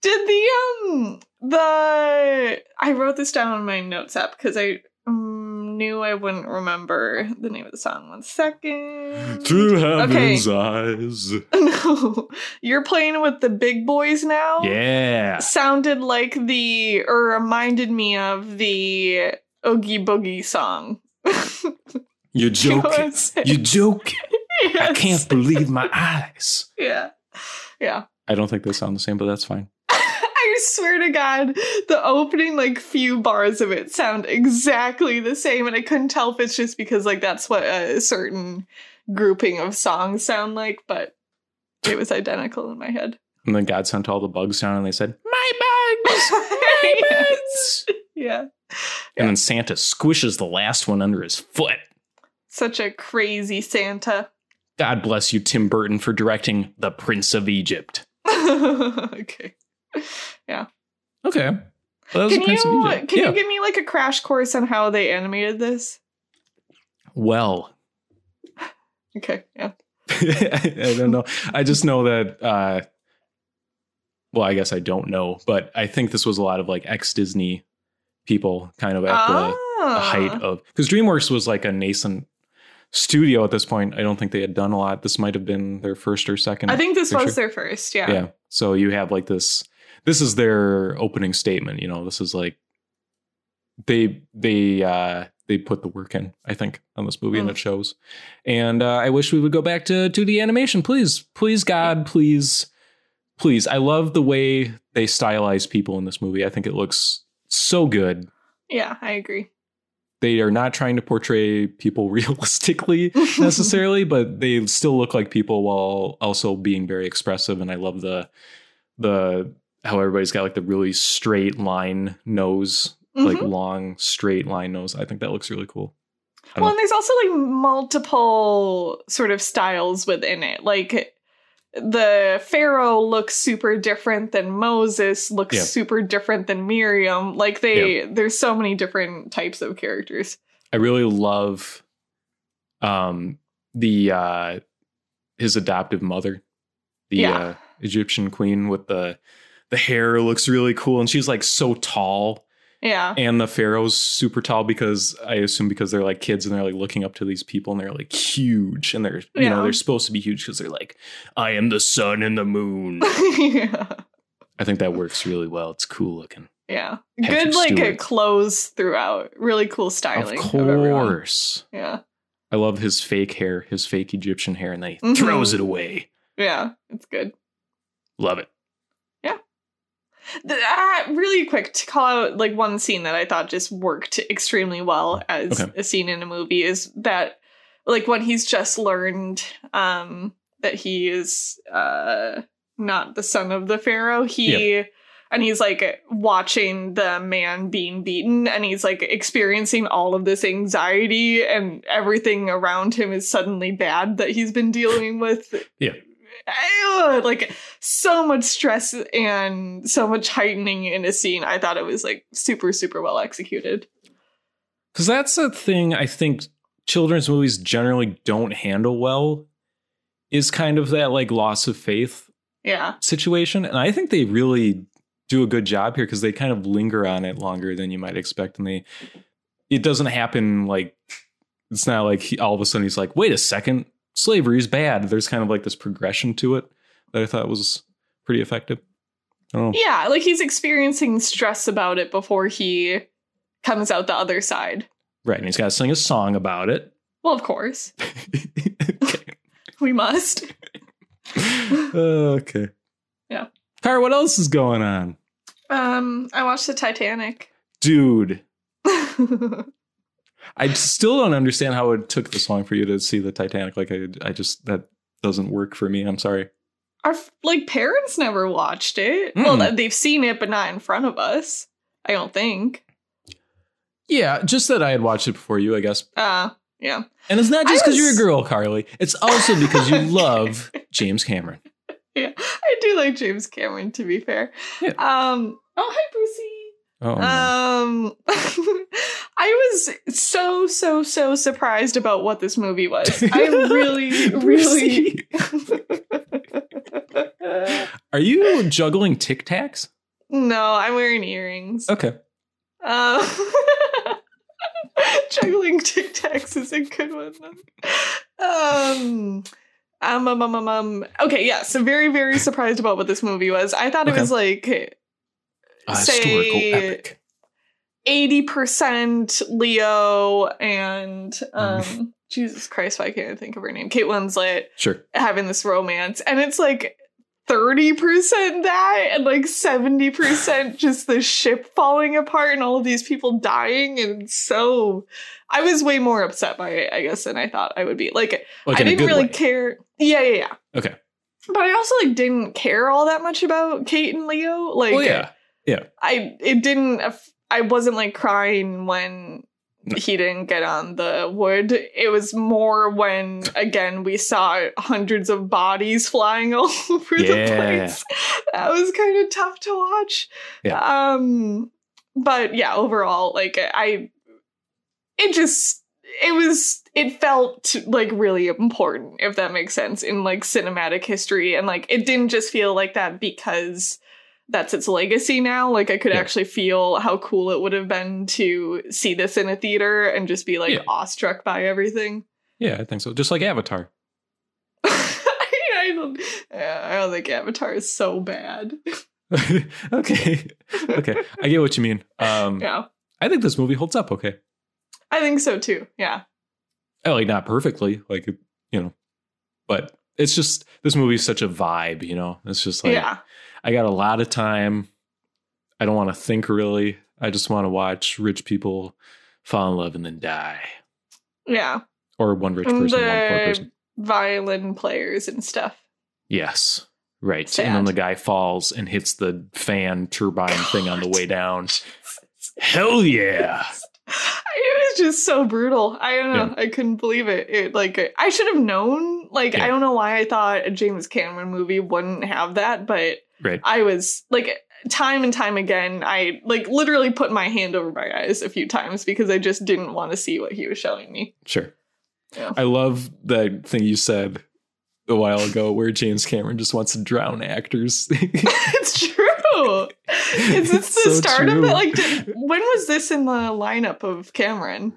Did the um the I wrote this down in my notes app because I um, knew I wouldn't remember the name of the song. One second. Through Okay. heaven's eyes. No, you're playing with the big boys now. Yeah. sounded like the or reminded me of the Oogie Boogie song. You You know what joke. I'm? You joke. I can't believe my eyes. Yeah, yeah. I don't think they sound the same, but that's fine. I swear to God, the opening like few bars of it sound exactly the same, and I couldn't tell if it's just because like that's what a certain grouping of songs sound like, but it was identical in my head. And then God sent all the bugs down and they said, My bugs! My bugs! yeah, And then Santa squishes the last one under his foot. such a crazy Santa. God bless you, Tim Burton, for directing The Prince of Egypt. okay. Yeah. Okay. Well, Can Prince of you can yeah. you give me like a crash course on how they animated this? well, Okay, yeah. I don't know. I just know that. Uh, well, I guess I don't know, but I think this was a lot of like ex Disney people, kind of at the, the Ah. height of because DreamWorks was like a nascent studio at this point. I don't think they had done a lot. This might have been their first or second. I think this picture. was their first, yeah. yeah. So you have like this. This is their opening statement. You know, this is like they they uh they put the work in. I think on this movie, and Mm. it shows. And uh, I wish we would go back to 2D animation, please, please, God, please, please. I love the way they stylize people in this movie. I think it looks so good. Yeah, I agree. They are not trying to portray people realistically necessarily, but they still look like people while also being very expressive. And I love the the how everybody's got like the really straight line nose, like Mhm. long straight line nose. I think that looks really cool. Well, don't- and there's also like multiple sort of styles within it. Like the Pharaoh looks super different than Moses, looks Yeah. super different than Miriam. Like they there's so many different types of characters. I really love um the uh his adoptive mother, the Yeah. uh, Egyptian queen with the the hair looks really cool, and she's like so tall. Yeah. and the pharaoh's super tall because I assume because they're like kids and they're like looking up to these people and they're like huge and they're you Yeah. know they're supposed to be huge because they're like I am the sun and the moon. yeah. I think that works really well. It's cool looking. Yeah. Patrick Good like Stewart. clothes throughout. Really cool styling. of course, Yeah. I love his fake hair, his fake Egyptian hair, and then he Mhm. throws it away. Yeah. It's good. Love it. The- uh, really quick to call out like one scene that I thought just worked extremely well as Okay. a scene in a movie is that like when he's just learned um that he is uh not the son of the pharaoh he and he's like watching the man being beaten and he's like experiencing all of this anxiety and everything around him is suddenly bad that he's been dealing with Yeah. Like so much stress and so much heightening in a scene. I thought it was like super, super well executed. Because that's a thing I think children's movies generally don't handle well. Is kind of that like loss of faith Yeah. situation. And I think they really do a good job here because they kind of linger on it longer than you might expect. And they, it doesn't happen like, it's not like he, all of a sudden he's like, wait a second, slavery is bad. There's kind of like this progression to it that I thought was pretty effective. Yeah. Like he's experiencing stress about it before he comes out the other side. Right, and he's got to sing a song about it. Well, of course, we must. okay. Yeah. Car, what else is going on? Um, I watched the Titanic. Dude, I still don't understand how it took this long for you to see the Titanic. Like, I, I just, that doesn't work for me. I'm sorry. Our like parents never watched it. Mm. Well, they've seen it, but not in front of us. I don't think. Yeah, just that I had watched it before you, I guess. Uh yeah. And it's not just because you're a girl, Carly. It's also because you love James Cameron. Yeah. I do like James Cameron to be fair. Yeah. Um oh hi Brucey. Oh. Um I was so so so surprised about what this movie was. I really really Are you juggling Tic Tacs? No, I'm wearing earrings. Okay. Um, juggling Tic Tacs is a good one. Um, um, um, um, um, um, okay, yeah. So very, very surprised about what this movie was. I thought it Okay. was like A Say- historical epic. Eighty percent Leo and um, Mm-hmm. Jesus Christ, why can't I think of her name? Kate Winslet Sure. having this romance, and it's like. 30% that and like 70% just the ship falling apart and all of these people dying and so I was way more upset by it I guess than I thought I would be like Like I didn't really way. care yeah yeah yeah Okay. but I also like didn't care all that much about Kate and Leo like Well, yeah. I it didn't I wasn't like crying when he didn't get on the wood. It was more when again we saw hundreds of bodies flying all over the place. That was kind of tough to watch. Yeah. Um but yeah, overall like I it just it was it felt like really important if that makes sense in like cinematic history and like it didn't just feel like that because that's its legacy now like i could Yeah. actually feel how cool it would have been to see this in a theater and just be like Yeah. awestruck by everything Yeah, I think so. Just like Avatar. I don't, I don't think avatar is so bad okay. Okay. I get what you mean. Um yeah I think this movie holds up okay. i think so too yeah Oh, like not perfectly, like you know, but it's just this movie's such a vibe, you know. It's just like yeah I got a lot of time. I don't want to think really. I just want to watch rich people fall in love and then die, yeah or one rich person, one poor person. violin players and stuff Yes, right. And then the guy falls and hits the fan turbine thing on the way down. Hell yeah! Was just so brutal. I don't know. I couldn't believe it. It like I should have known. Like Yeah. I don't know why I thought a James Cameron movie wouldn't have that, but Right. I was like time and time again. I like literally put my hand over my eyes a few times because I just didn't want to see what he was showing me. Sure. Yeah. I love that thing you said a while ago where James Cameron just wants to drown actors. it's true. It's, this It's the so start of it. Like, did, when was this in the lineup of Cameron?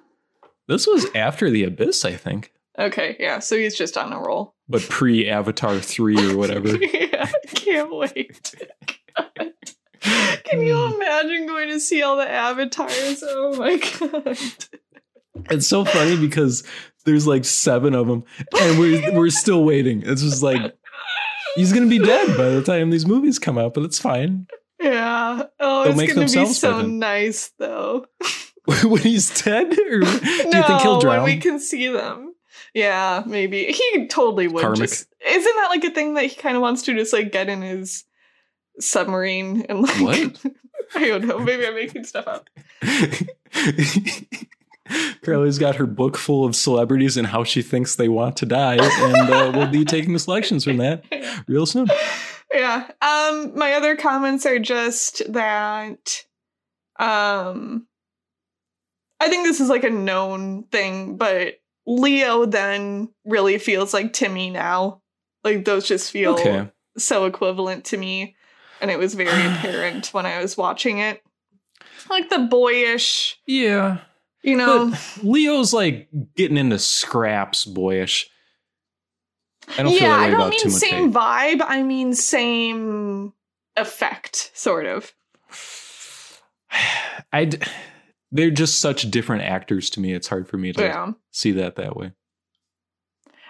this was after The Abyss, I think, Okay, yeah. So he's just on a roll. but pre Avatar 3 or whatever. yeah, I can't wait. God. Can you imagine going to see all the avatars? Oh my god. It's so funny because there's like seven of them, and we're we're still waiting. It's just like he's gonna be dead by the time these movies come out, but it's fine. Yeah. Oh, They'll it's gonna be so nice though. when he's dead, or do you think he'll when we can see them. Yeah, maybe. He totally would Karmic. just isn't that like a thing that he kind of wants to just like get in his submarine and like What? I don't know, maybe I'm making stuff up. Carly's got her book full of celebrities and how she thinks they want to die, and uh, we'll be taking selections from that real soon. yeah. Um my other comments are just that um I think this is like a known thing, but Leo then really feels like Timmy now. Like those just feel Okay, so equivalent to me and it was very apparent when I was watching it. Like the boyish, yeah, you know. but Leo's like getting into scraps, boyish. I don't yeah, I don't mean same vibe, I mean same effect, sort of. I they're just such different actors to me. It's hard for me to Yeah. see that that way.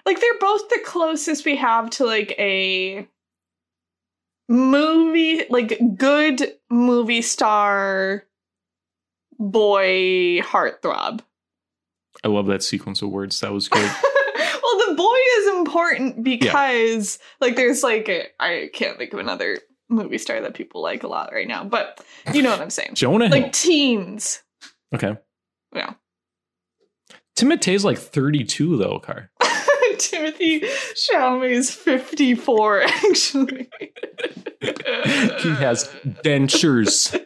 Like they're both the closest we have to like a movie, like good movie star boy heartthrob. I love that sequence of words. That was great. well, the boy is important because like there's like a, I can't think of another movie star that people like a lot right now, but you know what I'm saying. Jonah Hill. Like teens. okay. Yeah. Timothy's like 32 though, Car. Timothy Chalamet is 54 actually. he has dentures.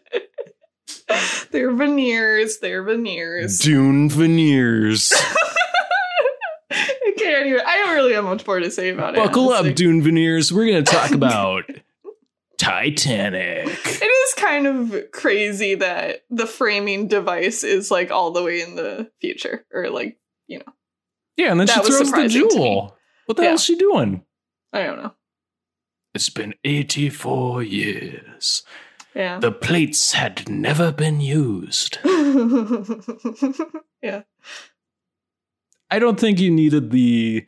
They're veneers. They're veneers. Dune veneers. I can't. I don't really have much more to say about it. Buckle up. Dune veneers. We're going to talk about Titanic. It is kind of crazy that the framing device is like all the way in the future, or like you know. Yeah, and then she throws the surprising to me. jewel. What the Yeah. hell's she doing? I don't know. It's been 84 years. Yeah. The plates had never been used. yeah. I don't think you needed the.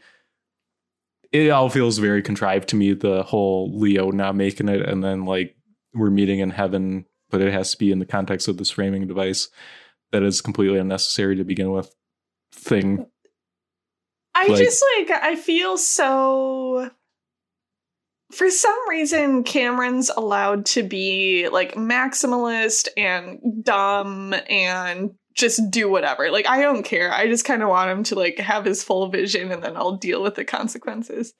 It all feels very contrived to me. The whole Leo not making it, and then like we're meeting in heaven, but it has to be in the context of this framing device that is completely unnecessary to begin with. Thing. I Like- just like I feel so for some reason Cameron's allowed to be like maximalist and dumb and just do whatever. Like I don't care. I just kind of want him to like have his full vision and then I'll deal with the consequences.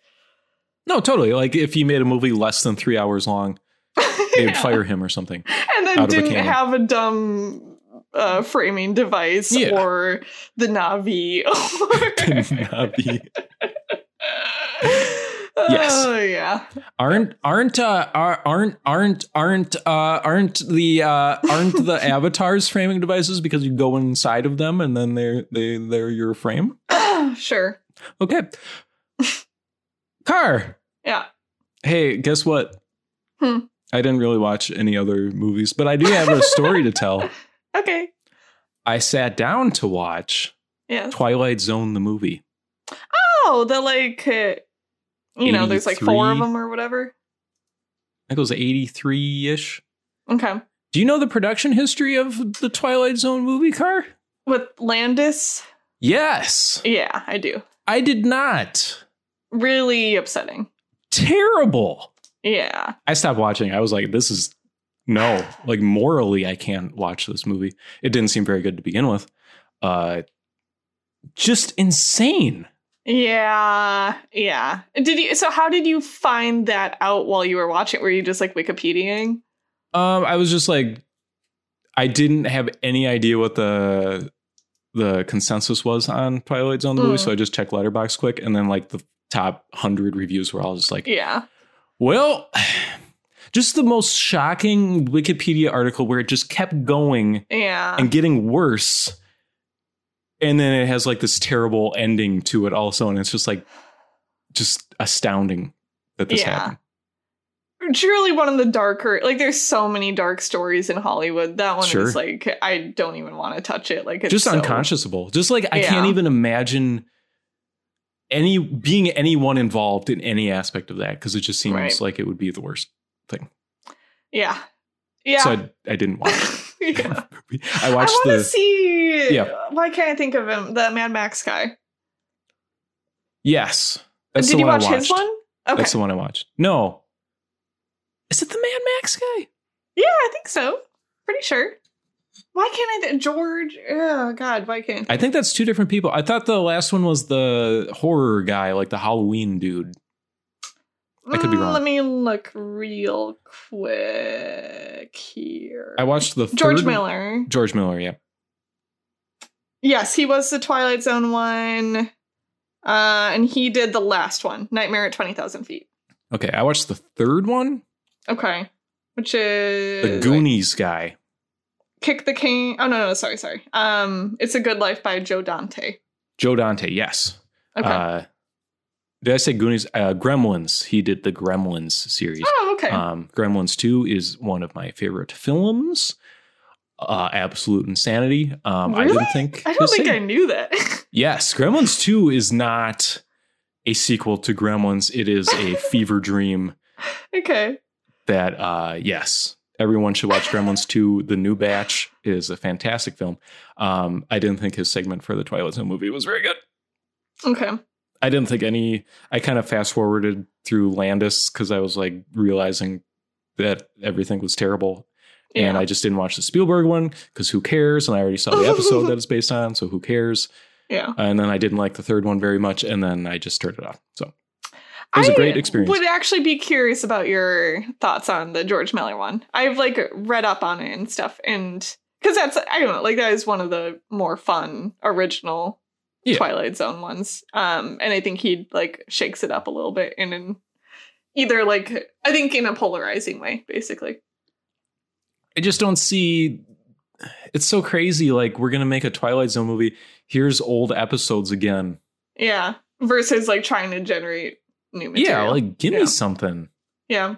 No, totally. Like if he made a movie less than three hours long, they'd Yeah. fire him or something. and then a didn't cannon. have a dumb uh, framing device Yeah. or the Na'vi. Or Na'vi. Yes. Oh yeah. aren't aren't uh, are- aren't aren't aren't uh, aren't the uh, aren't the avatars framing devices because you go inside of them and then they're they they're your frame. sure. Okay. Car. Yeah. Hey, guess what? Hmm. I didn't really watch any other movies, but I do have a story to tell. Okay. I sat down to watch Yeah. Twilight Zone the movie. Oh, the like, uh, you know, there's like four of them or whatever. I think it was 83 ish. Okay. Do you know the production history of the Twilight Zone movie, Car? With Landis. Yes. Yeah, I do. I did not. Really upsetting. Terrible. Yeah. I stopped watching. I was like, this is no, like morally, I can't watch this movie. It didn't seem very good to begin with. Uh, just insane. Yeah. Yeah. Did you, so how did you find that out while you were watching? Were you just like Wikipediaing? Um, I was just like, I didn't have any idea what the the consensus was on Twilight Zone the movie, Mm. so I just checked Letterboxd quick, and then like the top hundred reviews were all just like, Yeah. well, just the most shocking Wikipedia article where it just kept going Yeah. and getting worse. And then it has like this terrible ending to it also. And it's just like, just astounding that this Yeah. happened. Truly one of the darker, like there's so many dark stories in Hollywood. That one Sure. is like, I don't even want to touch it. Like it's just so- unconscionable. Just like I can't even imagine any being anyone involved in any aspect of that because it just seems Right. like it would be the worst thing. Yeah. Yeah. So I, I didn't watch it. yeah. I I want to see. Yeah. Why can't I think of him? The Mad Max guy. yes. That's Did the you one watch I watched. his one? Okay. That's the one I watched. No, is it the Mad Max guy? yeah, I think so. Pretty sure. Why can't I? Th- George. Oh God. Why can't? I think that's two different people. I thought the last one was the horror guy, like the Halloween dude. I could be Mm, wrong. Let me look real quick here. I watched the George Miller. George Miller, yeah. Yes, he was the Twilight Zone one. Uh, and he did the last one, Nightmare at Twenty Thousand Feet. Okay, I watched the third one, Okay, which is the Goonies guy. Kick the Can. Oh no, no, sorry, sorry. Um, It's a Good Life by Joe Dante. Joe Dante, yes. Okay. Uh, did I say Goonies? Uh, Gremlins. He did the Gremlins series. oh, okay. Um, Gremlins 2 is one of my favorite films. uh, absolute insanity. Um, I didn't think. I don't think I knew that. Yes, Gremlins 2 is not a sequel to Gremlins. It is a fever dream okay. that, uh, yes, everyone should watch Gremlins 2. The new batch is a fantastic film. Um, I didn't think his segment for the Twilight Zone movie was very good. Okay. I didn't think any, I kind of fast forwarded through Landis because I was like realizing that everything was terrible. And I just didn't watch the Spielberg one because who cares? And I already saw the episode that it's based on, so who cares? yeah. and then I didn't like the third one very much, and then I just turned it off. So it was a great experience. I would actually be curious about your thoughts on the George Miller one. I've like read up on it and stuff, and because that's I don't know, like that is one of the more fun original Yeah. Twilight Zone ones. Um, and I think he like shakes it up a little bit in an either like I think in a polarizing way, basically. I just don't see. It's so crazy. Like we're gonna make a Twilight Zone movie. Here's old episodes again. Yeah. Versus like trying to generate new material. Yeah, like give Yeah. me something. yeah.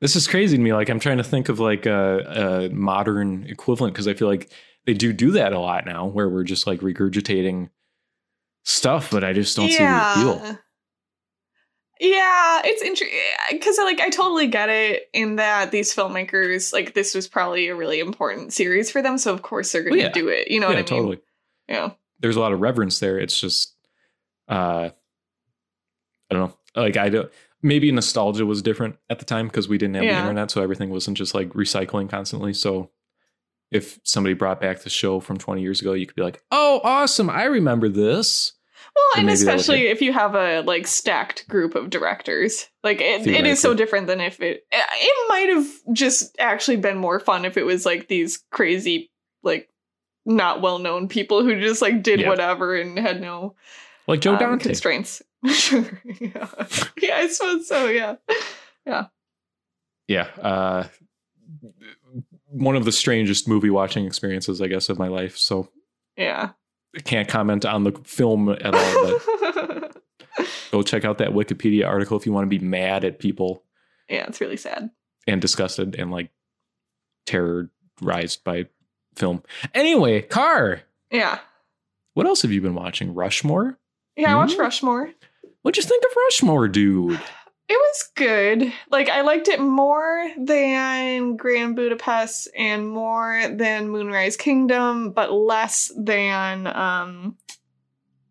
This is crazy to me. Like I'm trying to think of like a, a modern equivalent because I feel like they do do that a lot now, where we're just like regurgitating stuff, but I just don't see the appeal. Yeah, it's interesting because like I totally get it in that these filmmakers like this was probably a really important series for them, so of course they're going to yeah. do it. You know yeah, what I mean? totally. Yeah. there's a lot of reverence there. It's just, uh, I don't know. Like I don't. Maybe nostalgia was different at the time because we didn't have the internet, so everything wasn't just like recycling constantly. So if somebody brought back the show from 20 years ago, you could be like, "Oh, awesome! I remember this." Well, and would especially if you have a like stacked group of directors, like it, it is so different than if it. It might have just actually been more fun if it was like these crazy, like not well known people who just like did Yeah. whatever and had no Like Joe um, Dante. constraints. sure. Yeah. yeah, I suppose so. Yeah, yeah. yeah. Uh, one of the strangest movie watching experiences, I guess, of my life. So Yeah. I can't comment on the film at all, but go check out that Wikipedia article if you want to be mad at people yeah, it's really sad. and disgusted and like terrorized by film. Anyway, Car, Yeah. what else have you been watching? Rushmore? Yeah, I watched Hmm? Rushmore. What'd you think of Rushmore, dude? It was good. Like I liked it more than Grand Budapest and more than Moonrise Kingdom, but less than um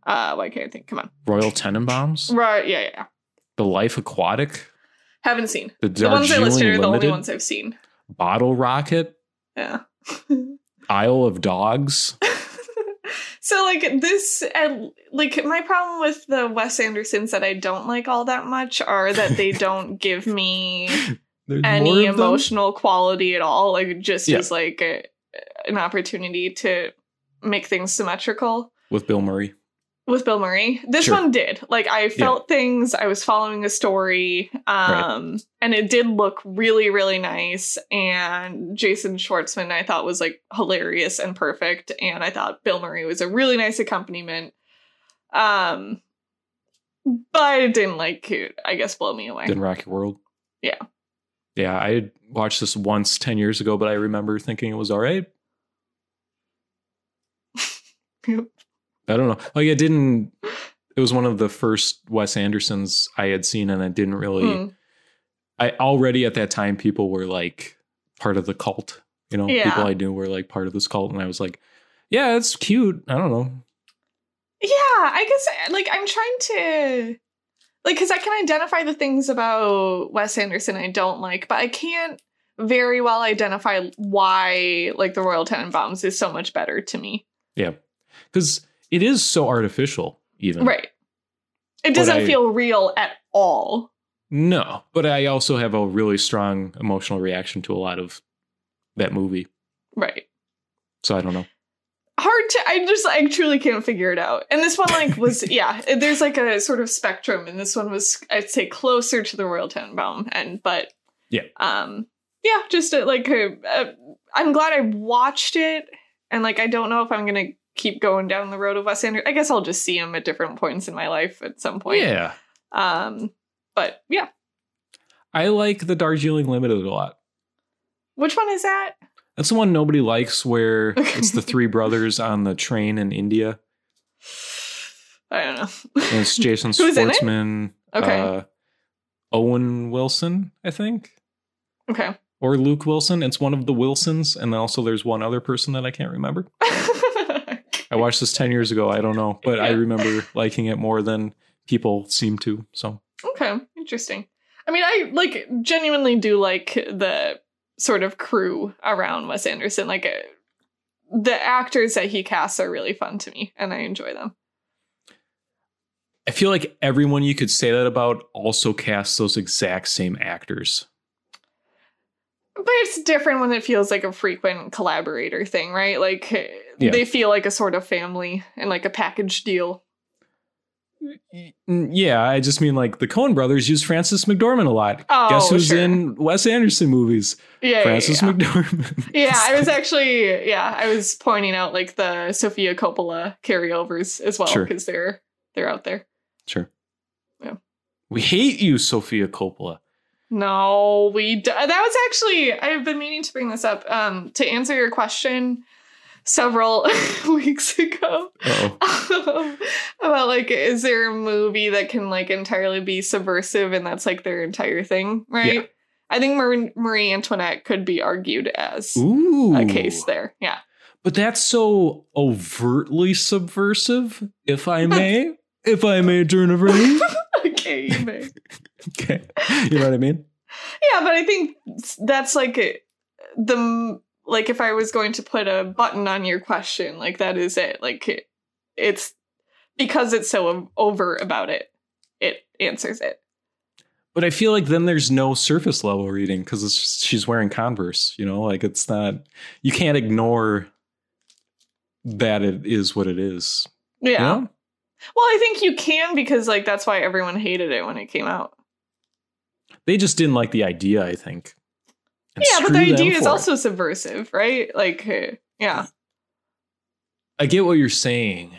uh why can't I think? Come on. Royal Tenenbaums? Right, yeah, yeah. The Life Aquatic? Haven't seen. The The ones I listed are the only ones I've seen. Bottle Rocket? Yeah. Isle of Dogs? so like this and like my problem with the Wes Andersons that I don't like all that much are that they don't give me There's any of them? emotional quality at all. Like just Yeah. is like a, an opportunity to make things symmetrical With Bill Murray. With Bill Murray. This Sure. one did. Like I felt things. I was following a story, um, and it did look really, really nice. And Jason Schwartzman, I thought was like hilarious and perfect. And I thought Bill Murray was a really nice accompaniment. Um, but it didn't like, I guess, blow me away. Didn't Rock Your World? Yeah. Yeah, I watched this once 10 years ago, but I remember thinking it was all right. Yep. I don't know. Like, it didn't. It was one of the first Wes Andersons I had seen, and I didn't really. Mm. I already at that time, people were like part of the cult. You know, Yeah. people I knew were like part of this cult, and I was like, yeah, it's cute. I don't know. Yeah, I guess like I'm trying to like because I can identify the things about Wes Anderson I don't like, but I can't very well identify why like the Royal Tenenbaums is so much better to me. Yeah, because it is so artificial. Even Right. It doesn't I- feel real at all. No, but I also have a really strong emotional reaction to a lot of that movie. Right. So I don't know. Hard to I just I truly can't figure it out. And this one like was yeah, there's like a sort of spectrum and this one was I'd say closer to the Royal Tenenbaum and but Yeah. Um yeah, just uh, like uh, uh, I'm glad I watched it and like I don't know if I'm going to keep going down the road of Wes Anderson. I guess I'll just see him at different points in my life at some point. Yeah, Um but yeah. I like the Darjeeling Limited a lot. Which one is that? That's the one nobody likes where it's the three brothers on the train in India. I don't know. And it's Jason Who's in it? Schwartzman, Okay. uh, Owen Wilson, I think, Okay. or Luke Wilson. It's one of the Wilsons, and then also there's one other person that I can't remember. I watched this ten years ago. I don't know, but I remember liking it more than people seem to. So okay. Interesting. I mean, I like genuinely do like the sort of crew around Wes Anderson. Like uh, the actors that he casts are really fun to me, and I enjoy them. I feel like everyone you could say that about also casts those exact same actors. But it's different when it feels like a frequent collaborator thing, right? Like Yeah. they feel like a sort of family and like a package deal. Yeah, I just mean like the Coen brothers use Frances McDormand a lot. Oh, Guess who's sure. in Wes Anderson movies? Yeah, yeah, Frances yeah. McDormand. Yeah, I was actually yeah, I was pointing out like the Sofia Coppola carryovers as well Sure. because they're they're out there. Sure. Yeah. We hate you, Sofia Coppola. No, we d- that was actually I've been meaning to bring this up um to answer your question several weeks ago um, about like is there a movie that can like entirely be subversive and that's like their entire thing, right? Yeah. I think Marie, Marie Antoinette could be argued as Ooh. a case there. Yeah. But that's so overtly subversive, if I may. if I may turn a phrase. okay, you okay. You know what I mean? Yeah, but I think that's like a- the like if I was going to put a button on your question, like that is it. Like it, it's because it's so over about it, it answers it. But I feel like then there's no surface level reading because it's just she's wearing Converse, you know, like it's not you can't ignore that it is what it is. Yeah. you know? Well, I think you can because like that's why everyone hated it when it came out. They just didn't like the idea, I think. And yeah, but the idea is for it. also subversive, right? Like, uh, yeah. I get what you're saying.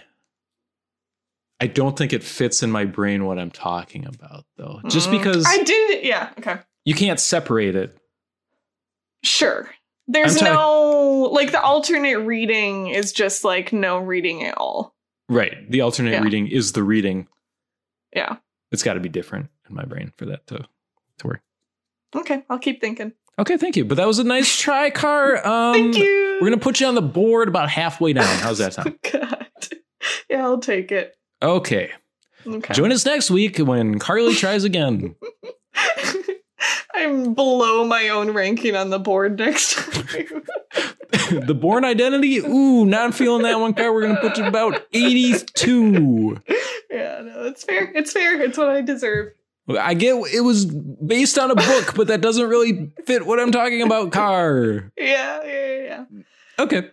I don't think it fits in my brain what I'm talking about though. Just Mm. because I did. Yeah. Okay. you can't separate it. Sure. There's I'm no like the alternate reading is just like no reading at all. Right. The alternate Yeah. reading is the reading. Yeah. It's got to be different in my brain for that to to work. Okay. I'll keep thinking. Okay, thank you. But that was a nice try, Car. Um, Thank you. We're gonna put you on the board about halfway down. How's that sound? God. Yeah, I'll take it. Okay. Okay. Join us next week when Carly tries again. I'm below my own ranking on the board next time. the Bourne Identity. Ooh, not feeling that one, Car. We're gonna put you about eighty-two. yeah, no, it's fair. It's fair. It's what I deserve. I get it was based on a book, but that doesn't really fit what I'm talking about, Car. Yeah, yeah, yeah. Okay.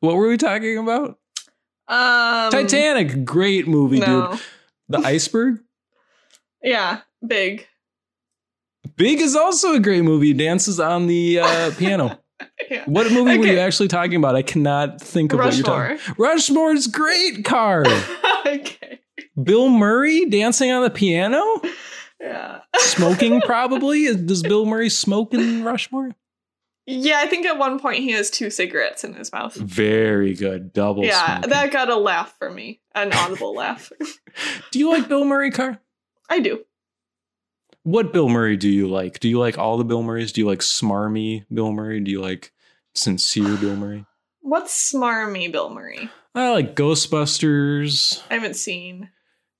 What were we talking about? Um, Titanic, great movie, No. dude. The iceberg. Yeah, big. Big is also a great movie. Dances on the uh, piano. Yeah. What movie were you actually talking about? I cannot think of what you're Rushmore. talking. Rushmore's great. Car. okay. Bill Murray dancing on the piano, Yeah. smoking probably. Does Bill Murray smoke in Rushmore? Yeah, I think at one point he has two cigarettes in his mouth. Very good. Double. yeah, smoking. that got a laugh for me, an audible laugh. Do you like Bill Murray, Car? I do. What Bill Murray do you like? Do you like all the Bill Murrays? Do you like smarmy Bill Murray? Do you like sincere Bill Murray? What's smarmy, Bill Murray? I like Ghostbusters, I haven't seen.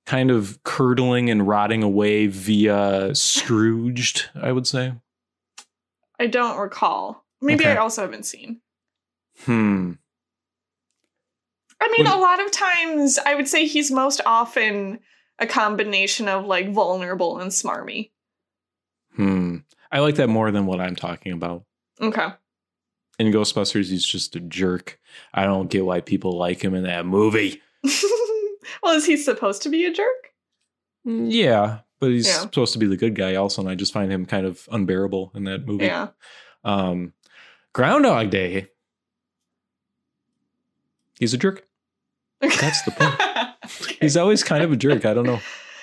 kind of curdling and rotting away via Scrooged, I would say. I don't recall. Maybe Okay. I also haven't seen. Hmm. I mean, Well- a lot of times I would say he's most often a combination of like vulnerable and smarmy. Hmm. I like that more than what I'm talking about. Okay. In Ghostbusters, he's just a jerk. I don't get why people like him in that movie. well, is he supposed to be a jerk? Yeah, but he's Yeah. supposed to be the good guy also, and I just find him kind of unbearable in that movie. Yeah. Um, Groundhog Day. He's a jerk. That's the point. Okay. He's always kind of a jerk. I don't know.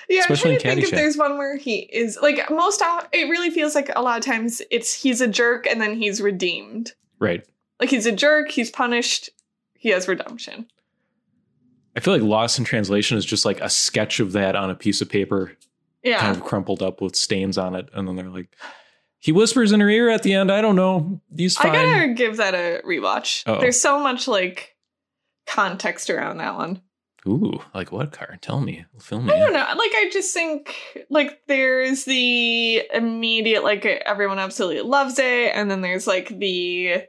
Yeah, Especially I'm in trying to think if there's one where he is like most. of- It really feels like a lot of times it's he's a jerk and then he's redeemed. Right. Like he's a jerk, he's punished, he has redemption. I feel like Lost in Translation is just like a sketch of that on a piece of paper, Yeah. kind of crumpled up with stains on it, and then they're like, he whispers in her ear at the end. I don't know. He's I gotta give that a rewatch. Uh-oh. There's so much like context around that one. Ooh, like what car? Tell me. Film I don't know. Like I just think like there's the immediate like everyone absolutely loves it, and then there's like the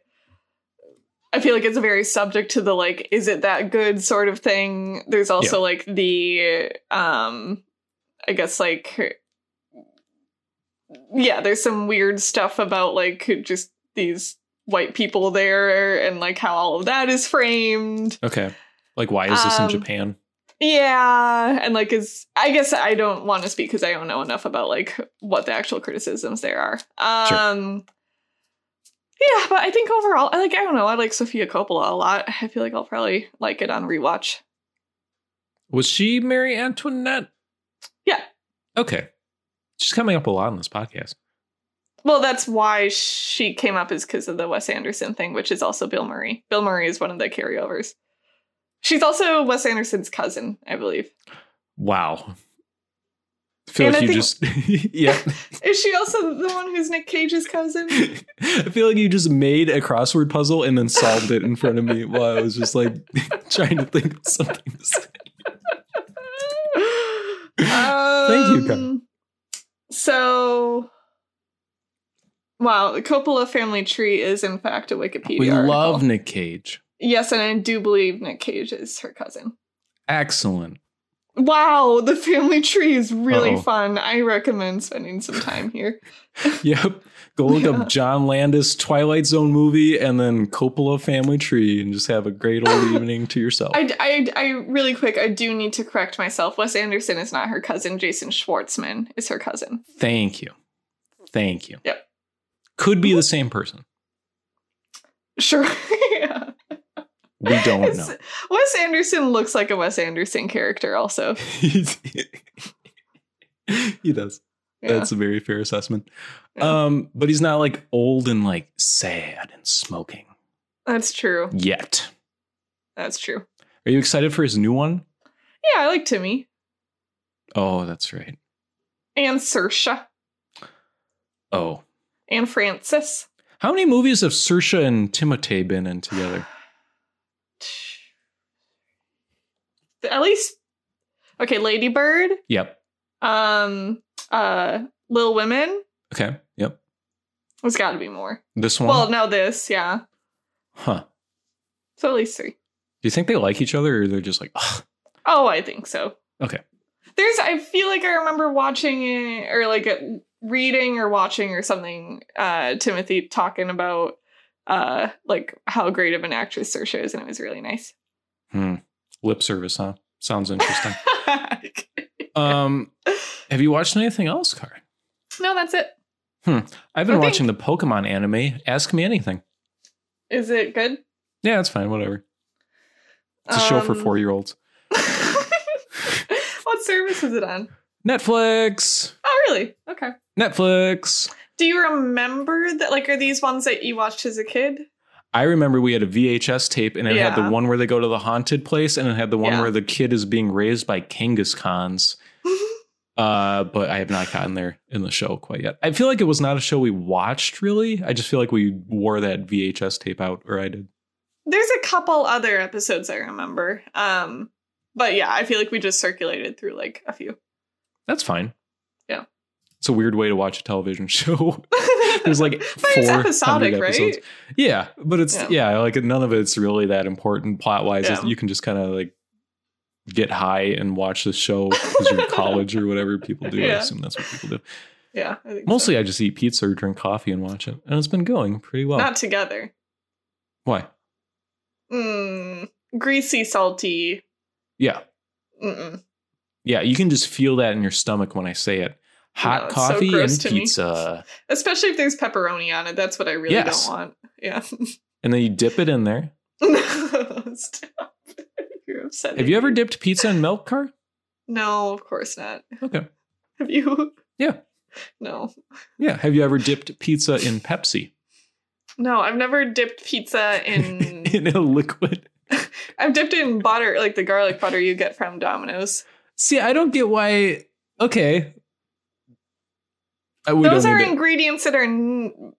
I feel like it's a very subject to the like is it that good sort of thing. There's also like the um I guess like yeah, there's some weird stuff about like just these white people there and like how all of that is framed. Okay. Like, why is this Um, in Japan? Yeah, and like is I guess I don't want to speak because I don't know enough about like what the actual criticisms there are. Sure. Um Yeah, but I think overall I like I don't know, I like Sofia Coppola a lot. I feel like I'll probably like it on rewatch. Was she Mary Antoinette? Yeah. Okay. She's coming up a lot on this podcast. Well, that's why she came up is because of the Wes Anderson thing, which is also Bill Murray. Bill Murray is one of the carryovers. She's also Wes Anderson's cousin, I believe. Wow. I feel And like I you just yeah. Is she also the one who's Nick Cage's cousin? I feel like you just made a crossword puzzle and then solved it in front of me while I was just like trying to think of something to say. Thank you, Kyle. Um, So, wow, the Coppola family tree is in fact a Wikipedia. We article. love Nick Cage. Yes, and I do believe Nick Cage is her cousin. Excellent. Wow, the family tree is really Uh-oh. fun. I recommend spending some time here. Yep. Go look Yeah. up John Landis Twilight Zone movie and then Coppola Family Tree and just have a great old evening to yourself. I, I, I really quick, I do need to correct myself. Wes Anderson is not her cousin. Jason Schwartzman is her cousin. Thank you. Thank you. Yep. Could be the same person. Sure. yeah. We don't know. Wes Anderson looks like a Wes Anderson character, also. he does. Yeah. That's a very fair assessment. Yeah. Um, but he's not like old and like sad and smoking That's true. yet. That's true. Are you excited for his new one? Yeah, I like Timmy Oh, that's right. and Saoirse Oh. and Frances. How many movies have Saoirse and Timothée been in together? At least, okay, Lady Bird, Yep. um, uh, Little Women. Okay. Yep. There's got to be more. This one? Well, no, this, yeah. huh. So at least three. Do you think they like each other or they're just like, Ugh. Oh, I think so. okay. There's, I feel like I remember watching it or like reading or watching or something. Uh, Timothy talking about uh like how great of an actress Saoirse is, and it was really nice. Hmm. Lip service, huh? Sounds interesting. um, have you watched anything else, Car? no, that's it. I've been watching the Pokemon anime. Ask me anything. Is it good? Yeah, it's fine. Whatever. It's a show for Um, four year olds. what service is it on? Netflix. Oh, really? Okay. Netflix. Do you remember that? Like, are these ones that you watched as a kid? I remember we had a VHS tape and it had the one where they go to the haunted place and it had the one Yeah. where the kid is being raised by Kangaskhan's. Uh, but I have not gotten there in the show quite yet. I feel like it was not a show we watched really. I just feel like we wore that VHS tape out, or I did. There's a couple other episodes I remember. Um, but yeah, I feel like we just circulated through like a few. That's fine. Yeah. It's a weird way to watch a television show. There's like four it's 400 episodic, episodes. right? Yeah, but it's Yeah. yeah. like none of it's really that important plot wise. Yeah. You can just kind of like get high and watch the show because you're in college or whatever people do. I assume that's what people do. Yeah, I think Mostly, I just eat pizza or drink coffee and watch it, and it's been going pretty well. not together. Why? Mm, greasy, salty. Yeah, Mm-mm. yeah. You can just feel that in your stomach when I say it. Hot No, it's so coffee and to me. pizza, Especially if there's pepperoni on it. That's what I really Yes. don't want. Yeah. and then you dip it in there. Stop. You're upsetting Have you ever dipped pizza in milk, car? No, of course not. Okay. Have you? Yeah. No. Yeah. Have you ever dipped pizza in Pepsi? No, I've never dipped pizza in. in a liquid. I've dipped it in butter, like the garlic butter you get from Domino's. See, I don't get why. Okay. Uh, Those are ingredients that are n-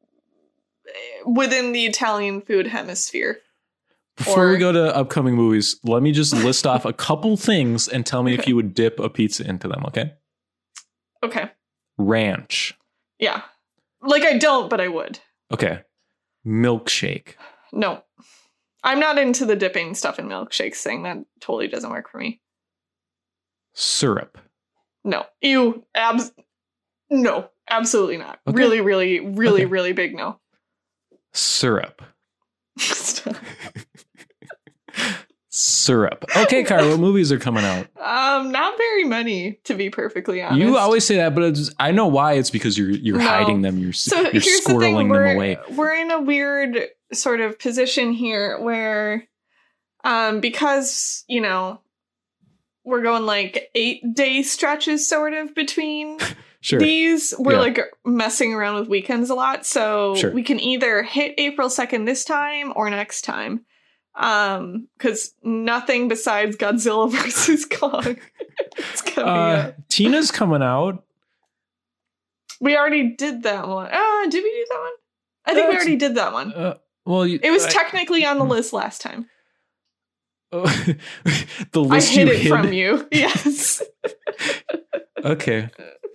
within the Italian food hemisphere. Before we go to upcoming movies, let me just list off a couple things and tell me if you would dip a pizza into them, okay? Okay. Ranch. Yeah. Like I don't, but I would. Okay. Milkshake. No. I'm not into the dipping stuff in milkshakes thing. That totally doesn't work for me. Syrup. No. Ew. Abs. No. Absolutely not. Okay. Really, really, really, Okay. really big no. Syrup. Syrup. Okay, Kara, what movies are coming out? um, not very many, to be perfectly honest. You always say that, but it's, I know why. It's because you're you're No. hiding them. You're so you're here's the thing: them away. we're in a weird sort of position here where, um, because you know, we're going like eight day stretches sort of between Sure. these. We're Yeah. like messing around with weekends a lot, so Sure. we can either hit April second this time or next time. Um, because nothing besides Godzilla versus Kong is coming Uh. Tina's coming out. We already did that one. Ah, did we do that one? I think we already did that one. Uh, well, you, It was I- technically on the Hmm. list last time. the list I hid you it from you. Yes. Okay.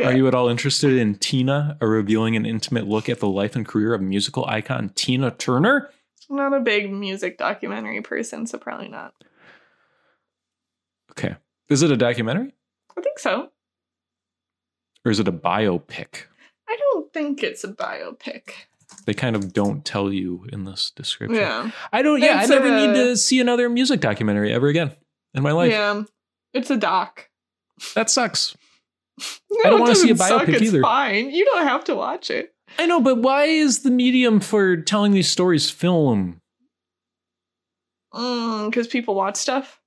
Are you at all interested in Tina, a revealing an intimate look at the life and career of musical icon Tina Turner? Not a big music documentary person, so probably not. Okay. Is it a documentary I think so. or is it a biopic? I don't think it's a biopic. They kind of don't tell you in this description. Yeah. I don't, yeah, I never a- need to see another music documentary ever again in my life. Yeah. It's a doc. That sucks. No, don't it wanna see a doesn't suck, biopic it's either. fine. You don't have to watch it. I know, but why is the medium for telling these stories film? Because Mm, people watch stuff.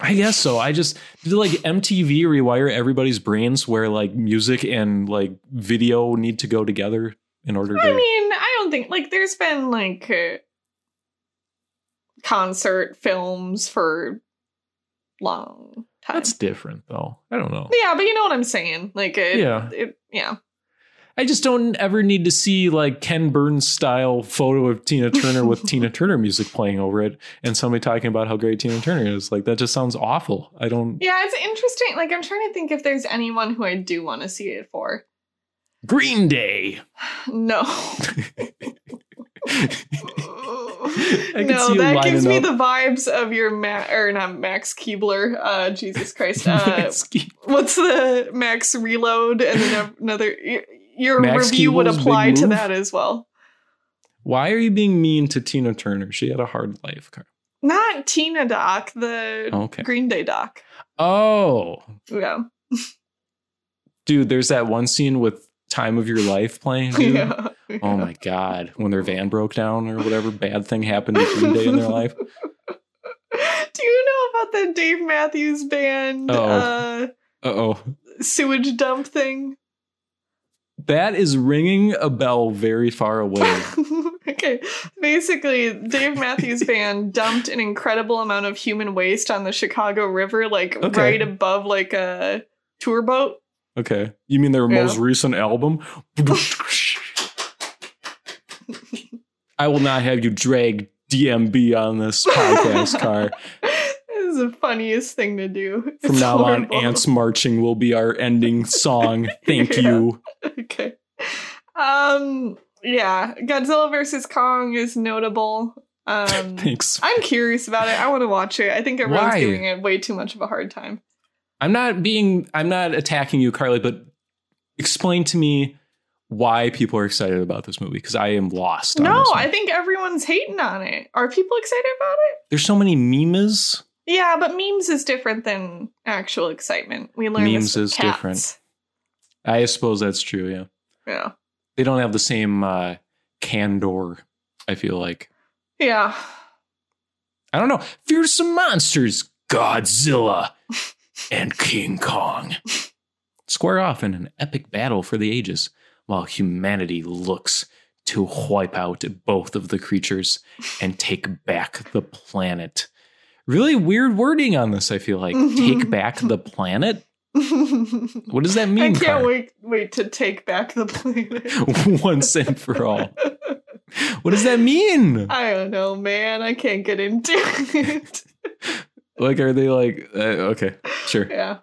I guess so. I just did like MTV rewire everybody's brains where like music and like video need to go together in order to. I mean, I don't think like there's been like uh, concert films for long time. That's different though. I don't know. yeah, but you know what I'm saying. Like, it, Yeah. it, yeah. I just don't ever need to see like Ken Burns style photo of Tina Turner with Tina Turner music playing over it and somebody talking about how great Tina Turner is. Like that just sounds awful. I don't. Yeah, it's interesting. Like, I'm trying to think if there's anyone who I do want to see it for. Green Day. No. No, that gives me the vibes of your Ma- or not Max Keebler. Uh, Jesus Christ. Uh, what's the Max Reload and then another? Your Max review would apply to Move? that as well. Why are you being mean to Tina Turner? She had a hard life. Not Tina Doc, the Okay. Green Day Doc. Oh, Yeah. dude, there's that one scene with Time of Your Life playing. Dude. yeah. Oh my god, when their van broke down or whatever bad thing happened to Green Day in their life. Do you know about the Dave Matthews Band Oh. uh, Uh oh. sewage dump thing? That is ringing a bell very far away. okay. Basically, Dave Matthews Band dumped an incredible amount of human waste on the Chicago River, like Okay. right above like a tour boat. Okay. You mean their Yeah. most recent album? I will not have you drag DMB on this podcast car. this is the funniest thing to do. From It's now on. Ants Marching will be our ending song. Thank Yeah. you. okay. Um. Yeah, Godzilla versus Kong is notable. Um, Thanks. I'm curious about it. I want to watch it. I think everyone's Why? giving it way too much of a hard time. I'm not being I'm not attacking you, Carly, but explain to me why people are excited about this movie because I am lost. No. I think everyone's hating on it. Are people excited about it? there's so many memes. Yeah, but memes is different than actual excitement. We learned Memes is cats. different. I suppose that's true. Yeah, Yeah. they don't have the same uh, candor. I feel like Yeah. I don't know. Fearsome monsters, Godzilla, and King Kong square off in an epic battle for the ages, while humanity looks to wipe out both of the creatures and take back the planet. Really weird wording on this, I feel like. Mm-hmm. Take back the planet? What does that mean? I can't wait wait to take back the planet. Once and for all. What does that mean? I don't know, man. I can't get into it. Like, are they like, uh, okay, sure. yeah.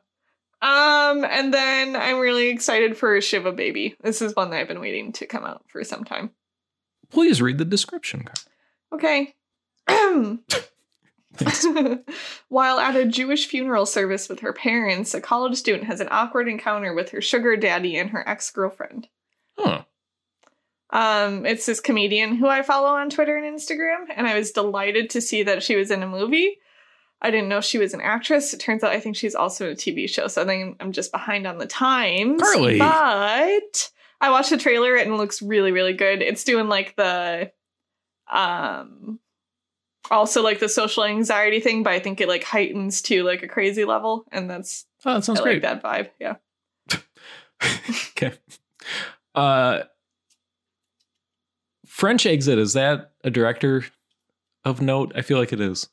Um, and then I'm really excited for Shiva Baby. This is one that I've been waiting to come out for some time. Please read the description. Okay. While at a Jewish funeral service with her parents, a college student has an awkward encounter with her sugar daddy and her ex girlfriend. Huh. Um, it's this comedian who I follow on Twitter and Instagram, and I was delighted to see that she was in a movie. I didn't know she was an actress. It turns out I think she's also in a TV show, so I think I'm just behind on the times. Carly. But I watched the trailer and it looks really, really good. It's doing like the um also like the social anxiety thing, but I think it like heightens to like a crazy level, and that's Oh, that sounds I great. like that vibe. Yeah. okay. Uh, French Exit, is that a director of note? I feel like it is.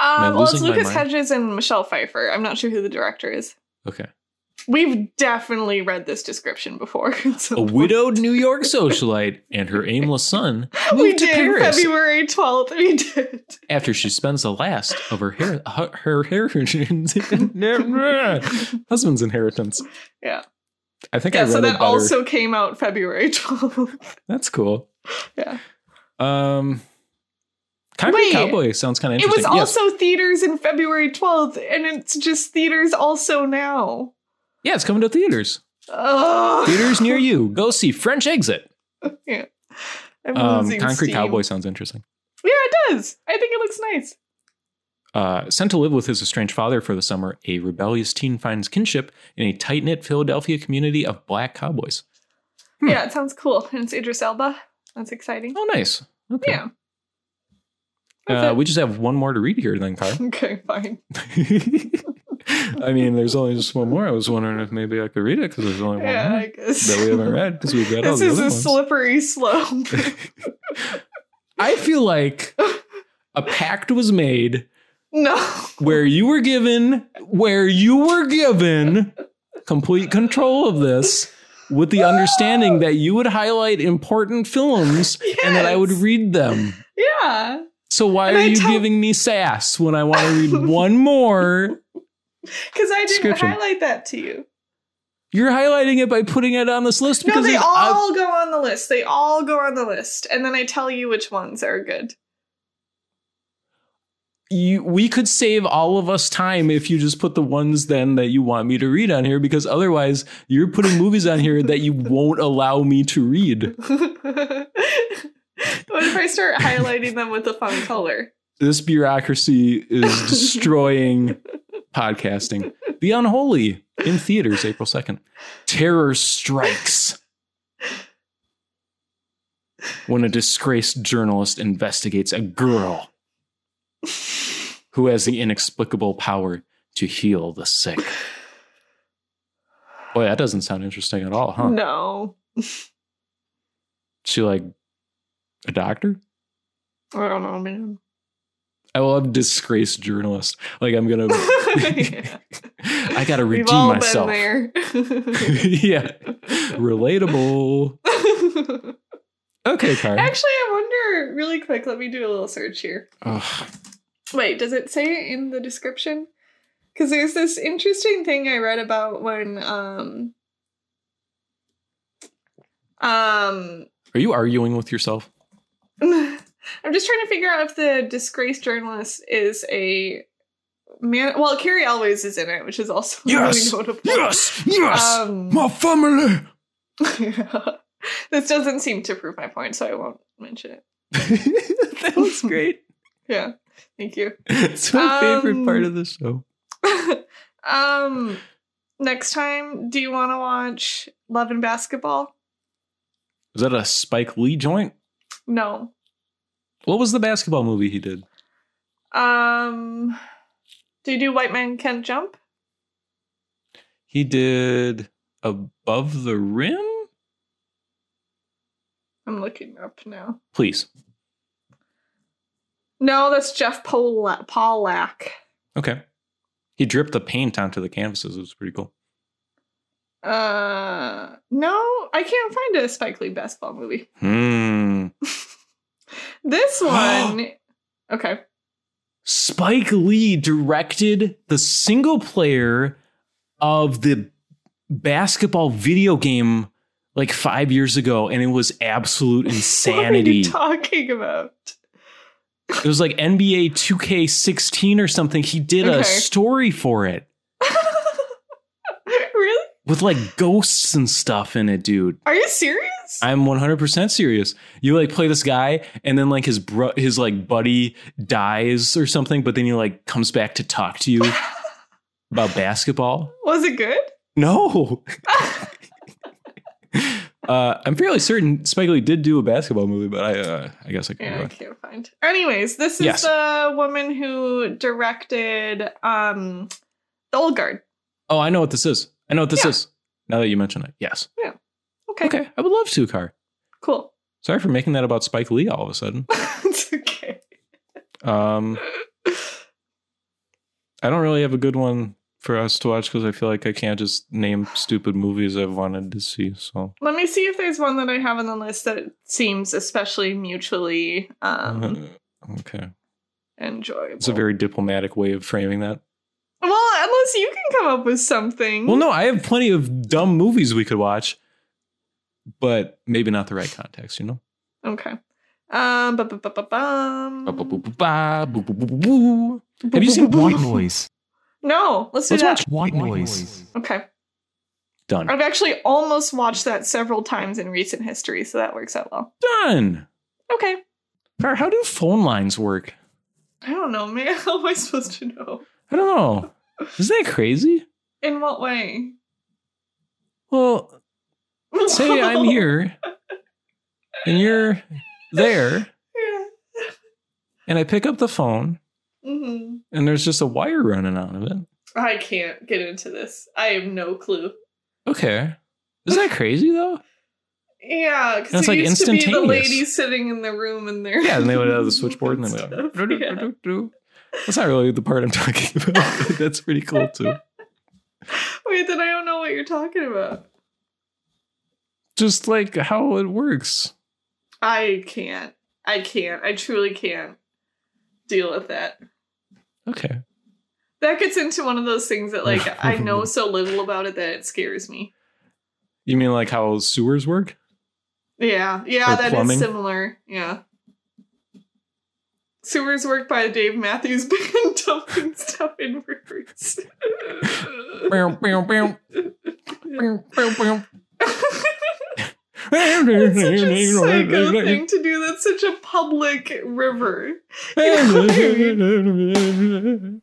I Um, well, it's Lucas? Hedges and Michelle Pfeiffer. I'm not sure who the director is. Okay. We've definitely read this description before. A widowed New York socialite and her aimless son moved We to did Paris February 12th. We did. after she spends the last of her her, her, her husband's inheritance. Yeah. I think I Yeah, read so that also came out February 12th. That's cool. Yeah. Um, Concrete Wait. Cowboy sounds kind of interesting. It was yes. also theaters in February 12th, and it's just theaters also now. yeah, it's coming to theaters. Ugh. Theaters near you. Go see French Exit. Yeah. I'm Um, Concrete steam. Cowboy sounds interesting. Yeah, it does. I think it looks nice. Uh, sent to live with his estranged father for the summer, a rebellious teen finds kinship in a tight knit Philadelphia community of black cowboys. Hmm. Yeah, it sounds cool. And it's Idris Elba. That's exciting. Oh, nice. Okay. Yeah. Uh, we just have one more to read here, then, Car. Okay, fine. I mean, there's only just one more. I was wondering if maybe I could read it because there's only one Yeah, more I guess. that we haven't read because we've read all This is a slippery slope. I feel like a pact was made no. where you were given where you were given complete control of this with the understanding that you would highlight important films and that I would read them. Yeah. So why And are I you tell- giving me sass when I want to read one more? Because I didn't highlight that to you. You're highlighting it by putting it on this list No, because they it- I- all go on the list. They all go on the list. And then I tell you which ones are good. you, we could save all of us time if you just put the ones then that you want me to read on here because otherwise you're putting movies on here that you won't allow me to read. what if I start highlighting them with a fun color? This bureaucracy is destroying podcasting. The Unholy in theaters April 2nd. Terror strikes when a disgraced journalist investigates a girl who has the inexplicable power to heal the sick. Boy, that doesn't sound interesting at all, huh? No. She like a doctor? I don't know, man. I love disgraced journalist. Like I'm gonna I gotta redeem myself. yeah. Relatable. Okay, Car. Actually, I wonder really quick. Let me do a little search here. Ugh. Wait, does it say it in the description? Because there's this interesting thing I read about when um um Are you arguing with yourself? I'm just trying to figure out if the disgraced journalist is a man. Well, Cary Elwes is in it, which is also Yes! really notable. Yes! Yes, um, my family! this doesn't seem to prove my point, so I won't mention it. that was great. Yeah, thank you. It's my favorite Um, part of the show. um, next time, do you want to watch Love and Basketball? Is that a Spike Lee joint? No. What was the basketball movie he did? Um, do you do White Man Can't Jump? He did Above the Rim? I'm looking up now. Please. No, that's Jeff Pola- Pollack. Okay. He dripped the paint onto the canvases. It was pretty cool. Uh, no, I can't find a Spike Lee basketball movie. Hmm. This one, okay. Spike Lee directed the single player of the basketball video game like five years ago, and it was absolute insanity. What are you talking about? it was like NBA 2K16 or something. He did Okay. a story for it really? with like ghosts and stuff in it, dude. Are you serious? I'm 100% serious. You like play this guy and then like his bro his like buddy dies or something, but then he like comes back to talk to you about basketball. Was it good? No. uh, I'm fairly certain Spike Lee did do a basketball movie, but I uh, I guess I Yeah, I can't find. Anyways, this is Yes. the woman who directed um The Old Guard. Oh, I know what this is. I know what this Yeah. is. Now that you mention it. Yes. Okay, Okay. I would love to, Car. cool. Sorry for making that about Spike Lee all of a sudden. it's okay. Um, I don't really have a good one for us to watch because I feel like I can't just name stupid movies I've wanted to see. So Let me see if there's one that I have on the list that seems especially mutually um Uh, okay, enjoyable. it's a very diplomatic way of framing that. well, unless you can come up with something. Well, no, I have plenty of dumb movies we could watch, but maybe not the right context. You know. Okay. Um. bu- bu- bu- bu- bum. Have you seen White noise. No. Let's do Let's that. watch White noise. Okay. Done. I've actually almost watched that several times in recent history, so that works out well. Done. Okay. Car, how do phone lines work? I don't know, man. How am I supposed to know? I don't know. Isn't that crazy? In what way? Well, say I'm here and you're there Yeah. and I pick up the phone hmm and there's just a wire running out of it. I can't get into this. I have no clue. Okay. Is that crazy though? Yeah, because That's it like used to be the lady sitting in the room and they're Yeah, and they would have the switchboard and then Stuff, would go. yeah. "Do-do-do-do-do." That's not really the part I'm talking about, but that's pretty cool too. Wait, then I don't know what you're talking about. Just like how it works. I can't. I can't. I truly can't deal with that. Okay. That gets into one of those things that like I know so little about it that it scares me. You mean like how sewers work? Yeah, yeah, Or that is plumbing? similar. Yeah. Sewers work by Dave Matthews Band dumping stuff in rivers. It's such a psycho thing to do. That's such a public river.